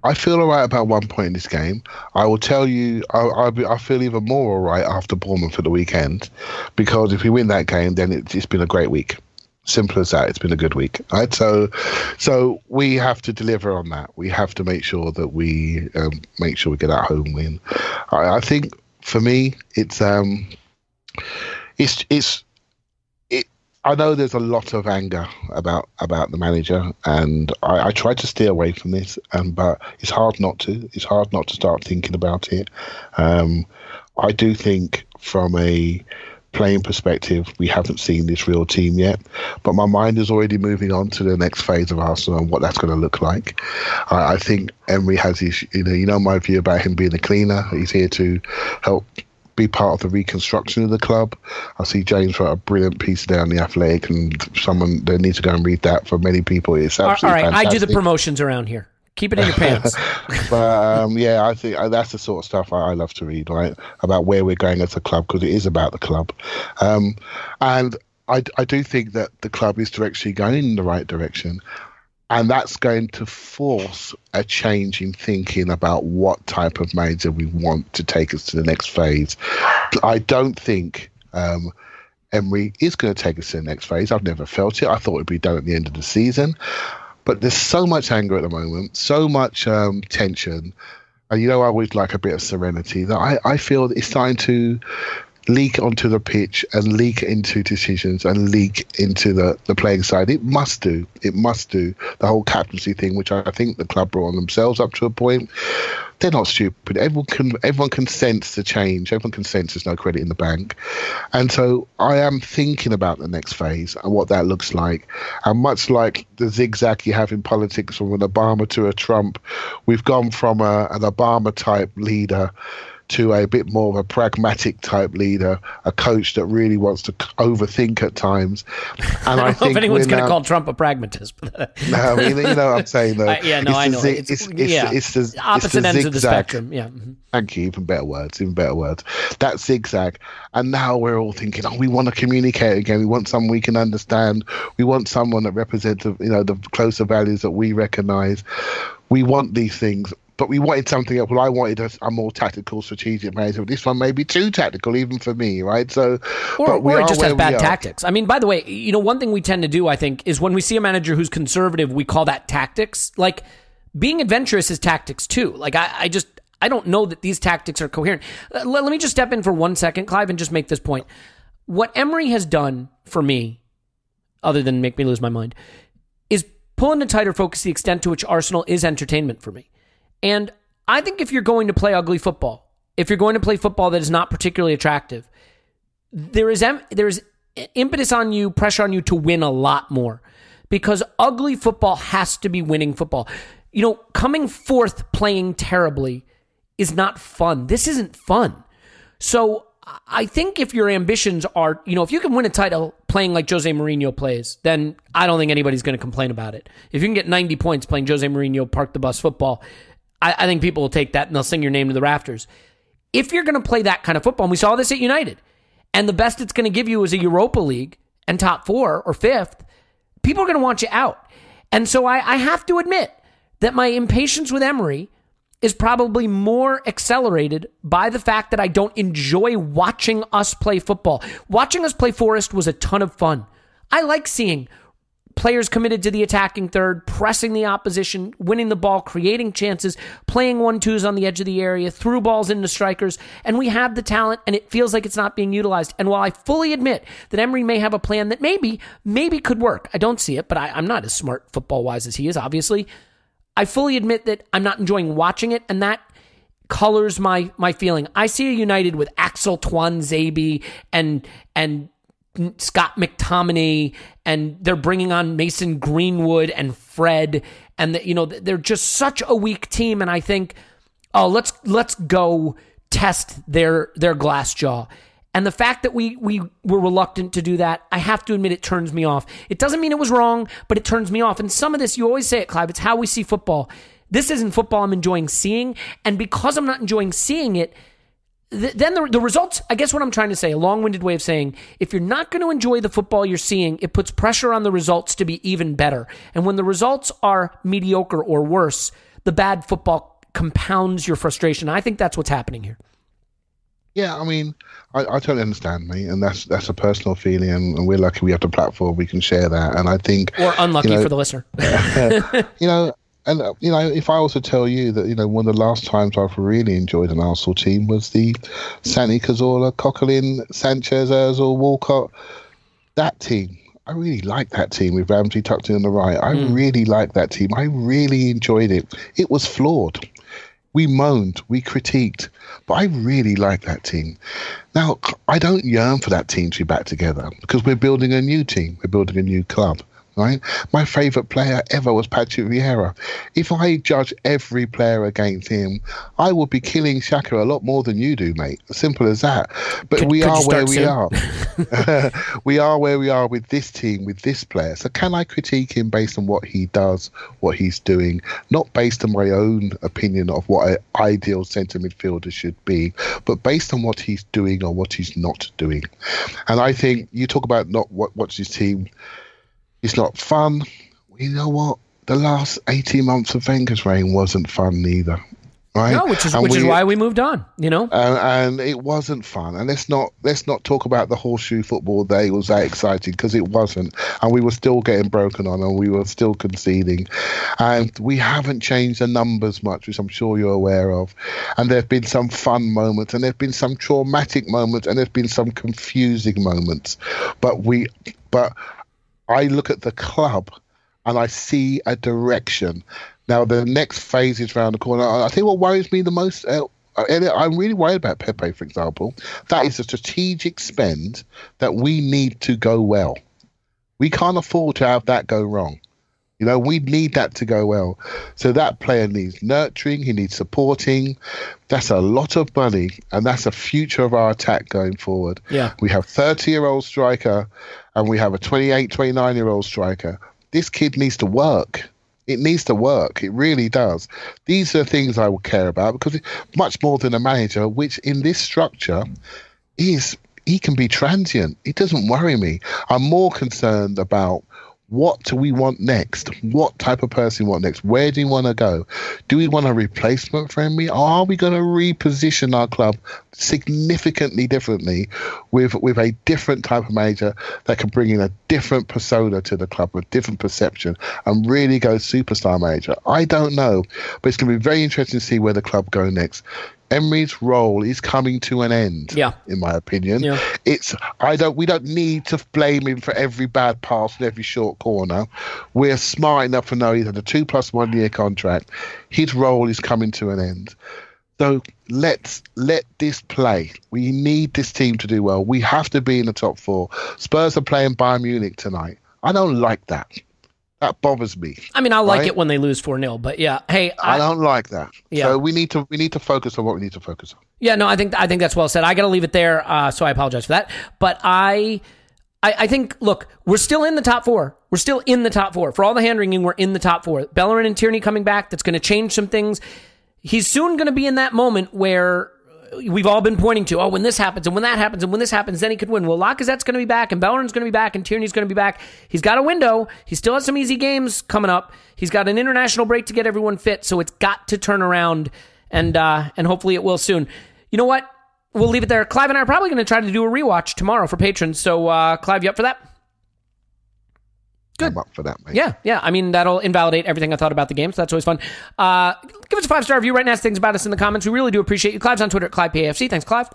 I feel all right about one point in this game. I will tell you, I, I, I feel even more all right after Bournemouth for the weekend because if we win that game, then it's, it's been a great week. Simple as that. It's been a good week, right? So, so we have to deliver on that. We have to make sure that we um, make sure we get that home win. I, I think for me, it's um, it's it's it. I know there's a lot of anger about about the manager, and I, I try to stay away from this. Um, but it's hard not to. It's hard not to start thinking about it. Um, I do think from a playing perspective, we haven't seen this real team yet. But my mind is already moving on to the next phase of Arsenal and what that's going to look like. I, I think Emery has his, you know, you know my view about him being a cleaner. He's here to help be part of the reconstruction of the club. I see James wrote a brilliant piece down the Athletic, and someone they need to go and read that for many people. It's absolutely all right. Fantastic. I do the promotions around here. Keep it in your pants. [LAUGHS] but um, yeah, I think uh, that's the sort of stuff I, I, love to read, right? About where we're going as a club because it is about the club, um, and I, I do think that the club is actually going in the right direction, and that's going to force a change in thinking about what type of manager we want to take us to the next phase. I don't think. Um, Emery is going to take us to the next phase. I've never felt it. I thought it'd be done at the end of the season. But there's so much anger at the moment, so much um, tension. And you know, I would like a bit of serenity that I, I feel it's starting to leak onto the pitch and leak into decisions and leak into the, the playing side. It must do. It must do. The whole captaincy thing, which I think the club brought on themselves up to a point they're not stupid. Everyone can everyone can sense the change. Everyone can sense there's no credit in the bank, and so I am thinking about the next phase and what that looks like. And much like the zigzag you have in politics from an Obama to a Trump, we've gone from a, an Obama type leader to a bit more of a pragmatic type leader, a coach that really wants to overthink at times. [LAUGHS] And I, I don't know if anyone's going to call Trump a pragmatist. [LAUGHS] no, I mean, you know what I'm saying though. [LAUGHS] Uh, yeah, no, I know. It's, it's, it's, yeah. it's, the, opposite the ends of the spectrum. Yeah. Mm-hmm. Thank you. Even better words. Even better words. That zigzag. And now we're all thinking, oh, we want to communicate again. We want someone we can understand. We want someone that represents, you know, the closer values that we recognise. We want these things but we wanted something else. Well, I wanted a, a, more tactical, strategic manager. This one may be too tactical, even for me, right? So, or, but we or just has bad tactics. I mean, by the way, you know, one thing we tend to do, I think, is when we see a manager who's conservative, we call that tactics. Like being adventurous is tactics too. Like I, I just, I don't know that these tactics are coherent. Uh, let, let me just step in for one second, Clive, and just make this point. What Emery has done for me, other than make me lose my mind, is pull into tighter focus the extent to which Arsenal is entertainment for me. And I think if you're going to play ugly football, if you're going to play football that is not particularly attractive, there is there is impetus on you, pressure on you to win a lot more because ugly football has to be winning football. You know, coming fourth playing terribly is not fun. This isn't fun. So I think if your ambitions are, you know, if you can win a title playing like Jose Mourinho plays, then I don't think anybody's going to complain about it. If you can get 90 points playing Jose Mourinho park the bus football, I, I think people will take that and they'll sing your name to the rafters. If you're going to play that kind of football, and we saw this at United, and the best it's going to give you is a Europa League and top four or fifth, people are going to want you out. And so I, I have to admit that my impatience with Emery is probably more accelerated by the fact that I don't enjoy watching us play football. Watching us play Forest was a ton of fun. I like seeing players committed to the attacking third, pressing the opposition, winning the ball, creating chances, playing one twos on the edge of the area, threw balls into strikers, and we have the talent, and it feels like it's not being utilized. And while I fully admit that Emery may have a plan that maybe, maybe could work, I don't see it, but I, I'm not as smart football wise as he is, obviously. I fully admit that I'm not enjoying watching it, and that colors my my feeling. I see a United with Axel Tuanzebe and and Scott McTominay and they're bringing on Mason Greenwood and Fred and the, you know they're just such a weak team and I think oh let's let's go test their their glass jaw. And the fact that we we were reluctant to do that, I have to admit it turns me off. It doesn't mean it was wrong, but it turns me off. And some of this, you always say it, Clive, it's how we see football. This isn't football I'm enjoying seeing. And because I'm not enjoying seeing it, then the, the results, I guess what I'm trying to say, a long winded way of saying, if you're not going to enjoy the football you're seeing, it puts pressure on the results to be even better. And when the results are mediocre or worse, the bad football compounds your frustration. I think that's what's happening here. Yeah, I mean, I, I totally understand, mate, and that's that's a personal feeling, and, and, we're lucky we have the platform we can share that. And I think, or unlucky you know, for the listener, [LAUGHS] you know, and uh, you know, if I also tell you that you know one of the last times I've really enjoyed an Arsenal team was the Santi Cazorla, Coquelin, Sanchez, Ozil, Walcott, that team. I really like that team with Ramsey tucked in on the right. I mm. really like that team. I really enjoyed it. It was flawed. We moaned, we critiqued, but I really like that team. Now, I don't yearn for that team to be back together because we're building a new team. We're building a new club right? My favourite player ever was Patrick Vieira. If I judge every player against him, I would be killing Xhaka a lot more than you do, mate. Simple as that. But could, we could are where we are. [LAUGHS] [LAUGHS] we are where we are with this team, with this player. So can I critique him based on what he does, what he's doing, not based on my own opinion of what an ideal centre midfielder should be, but based on what he's doing or what he's not doing. And I think you talk about not what what's his team it's not fun. You know what? The last 18 months of Wenger's reign wasn't fun either. Right? No, which is And which is why we moved on. You know, and, and it wasn't fun. And let's not let's not talk about the horseshoe football day. It was that exciting because it wasn't, and we were still getting broken on, and we were still conceding, and we haven't changed the numbers much, which I'm sure you're aware of. And there've been some fun moments, and there've been some traumatic moments, and there's been some confusing moments, but we, but I look at the club, and I see a direction. Now the next phase is around the corner. I think what worries me the most, uh, I'm really worried about Pepe, for example. That is a strategic spend that we need to go well. We can't afford to have that go wrong. You know, we need that to go well. So that player needs nurturing, he needs supporting. That's a lot of money, and that's the future of our attack going forward. Yeah. We have 30 year old striker, and we have a 28, 29 year old striker. This kid needs to work. It needs to work. It really does. These are things I will care about because much more than a manager, which in this structure is he can be transient. It doesn't worry me. I'm more concerned about what do we want next? What type of person we want next? Where do we want to go? Do we want a replacement for Emery? Are we going to reposition our club significantly differently with with a different type of manager that can bring in a different persona to the club with different perception and really go superstar manager? I don't know, but it's going to be very interesting to see where the club go next. Emery's role is coming to an end. Yeah. in my opinion, Yeah. it's I don't we don't need to blame him for every bad pass and every short corner. We're smart enough to know he's had a two plus one year contract. His role is coming to an end. So let's let this play. We need this team to do well. We have to be in the top four. Spurs are playing Bayern Munich tonight. I don't like that. That bothers me. I mean, I like Right. it when they lose 4 0, but yeah. Hey, I, I, don't like that. Yeah. So we need to we need to focus on what we need to focus on. Yeah, no, I think I think that's well said. I got to leave it there, uh, so I apologize for that. But I, I, I think look, we're still in the top four. We're still in the top four for all the hand wringing. We're in the top four. Bellerin and Tierney coming back. That's going to change some things. He's soon going to be in that moment where we've all been pointing to. Oh, when this happens and when that happens and when this happens, then he could win. Well, Lacazette's going to be back and Bellerin's going to be back and Tierney's going to be back. He's got a window. He still has some easy games coming up. He's got an international break to get everyone fit, so it's got to turn around and uh, and hopefully it will soon. You know what? We'll leave it there. Clive and I are probably going to try to do a rewatch tomorrow for patrons. So, uh, Clive, you up for that? Good. I'm up for that, mate. Yeah, yeah. I mean, that'll invalidate everything I thought about the game, so that's always fun. Uh, give us a five star review right now. Things about us in the comments. We really do appreciate you. Clive's on Twitter at ClivePAFC. Thanks, Clive.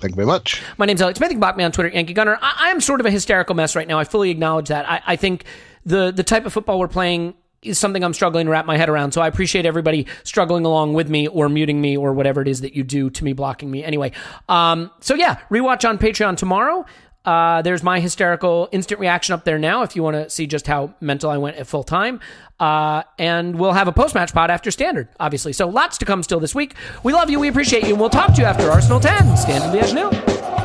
Thank you very much. My name's Alex Smith. You can block me on Twitter, Yankee Gunner. I, I am sort of a hysterical mess right now. I fully acknowledge that. I, I think the the type of football we're playing is something I'm struggling to wrap my head around. So I appreciate everybody struggling along with me or muting me or whatever it is that you do to me, blocking me. Anyway, um, so yeah, rewatch on Patreon tomorrow. Uh, there's my hysterical instant reaction up there now if you want to see just how mental I went at full time. Uh, and we'll have a post match pod after standard, obviously. So lots to come still this week. We love you. We appreciate you. And we'll talk to you after Arsenal 10. Stand in the edge.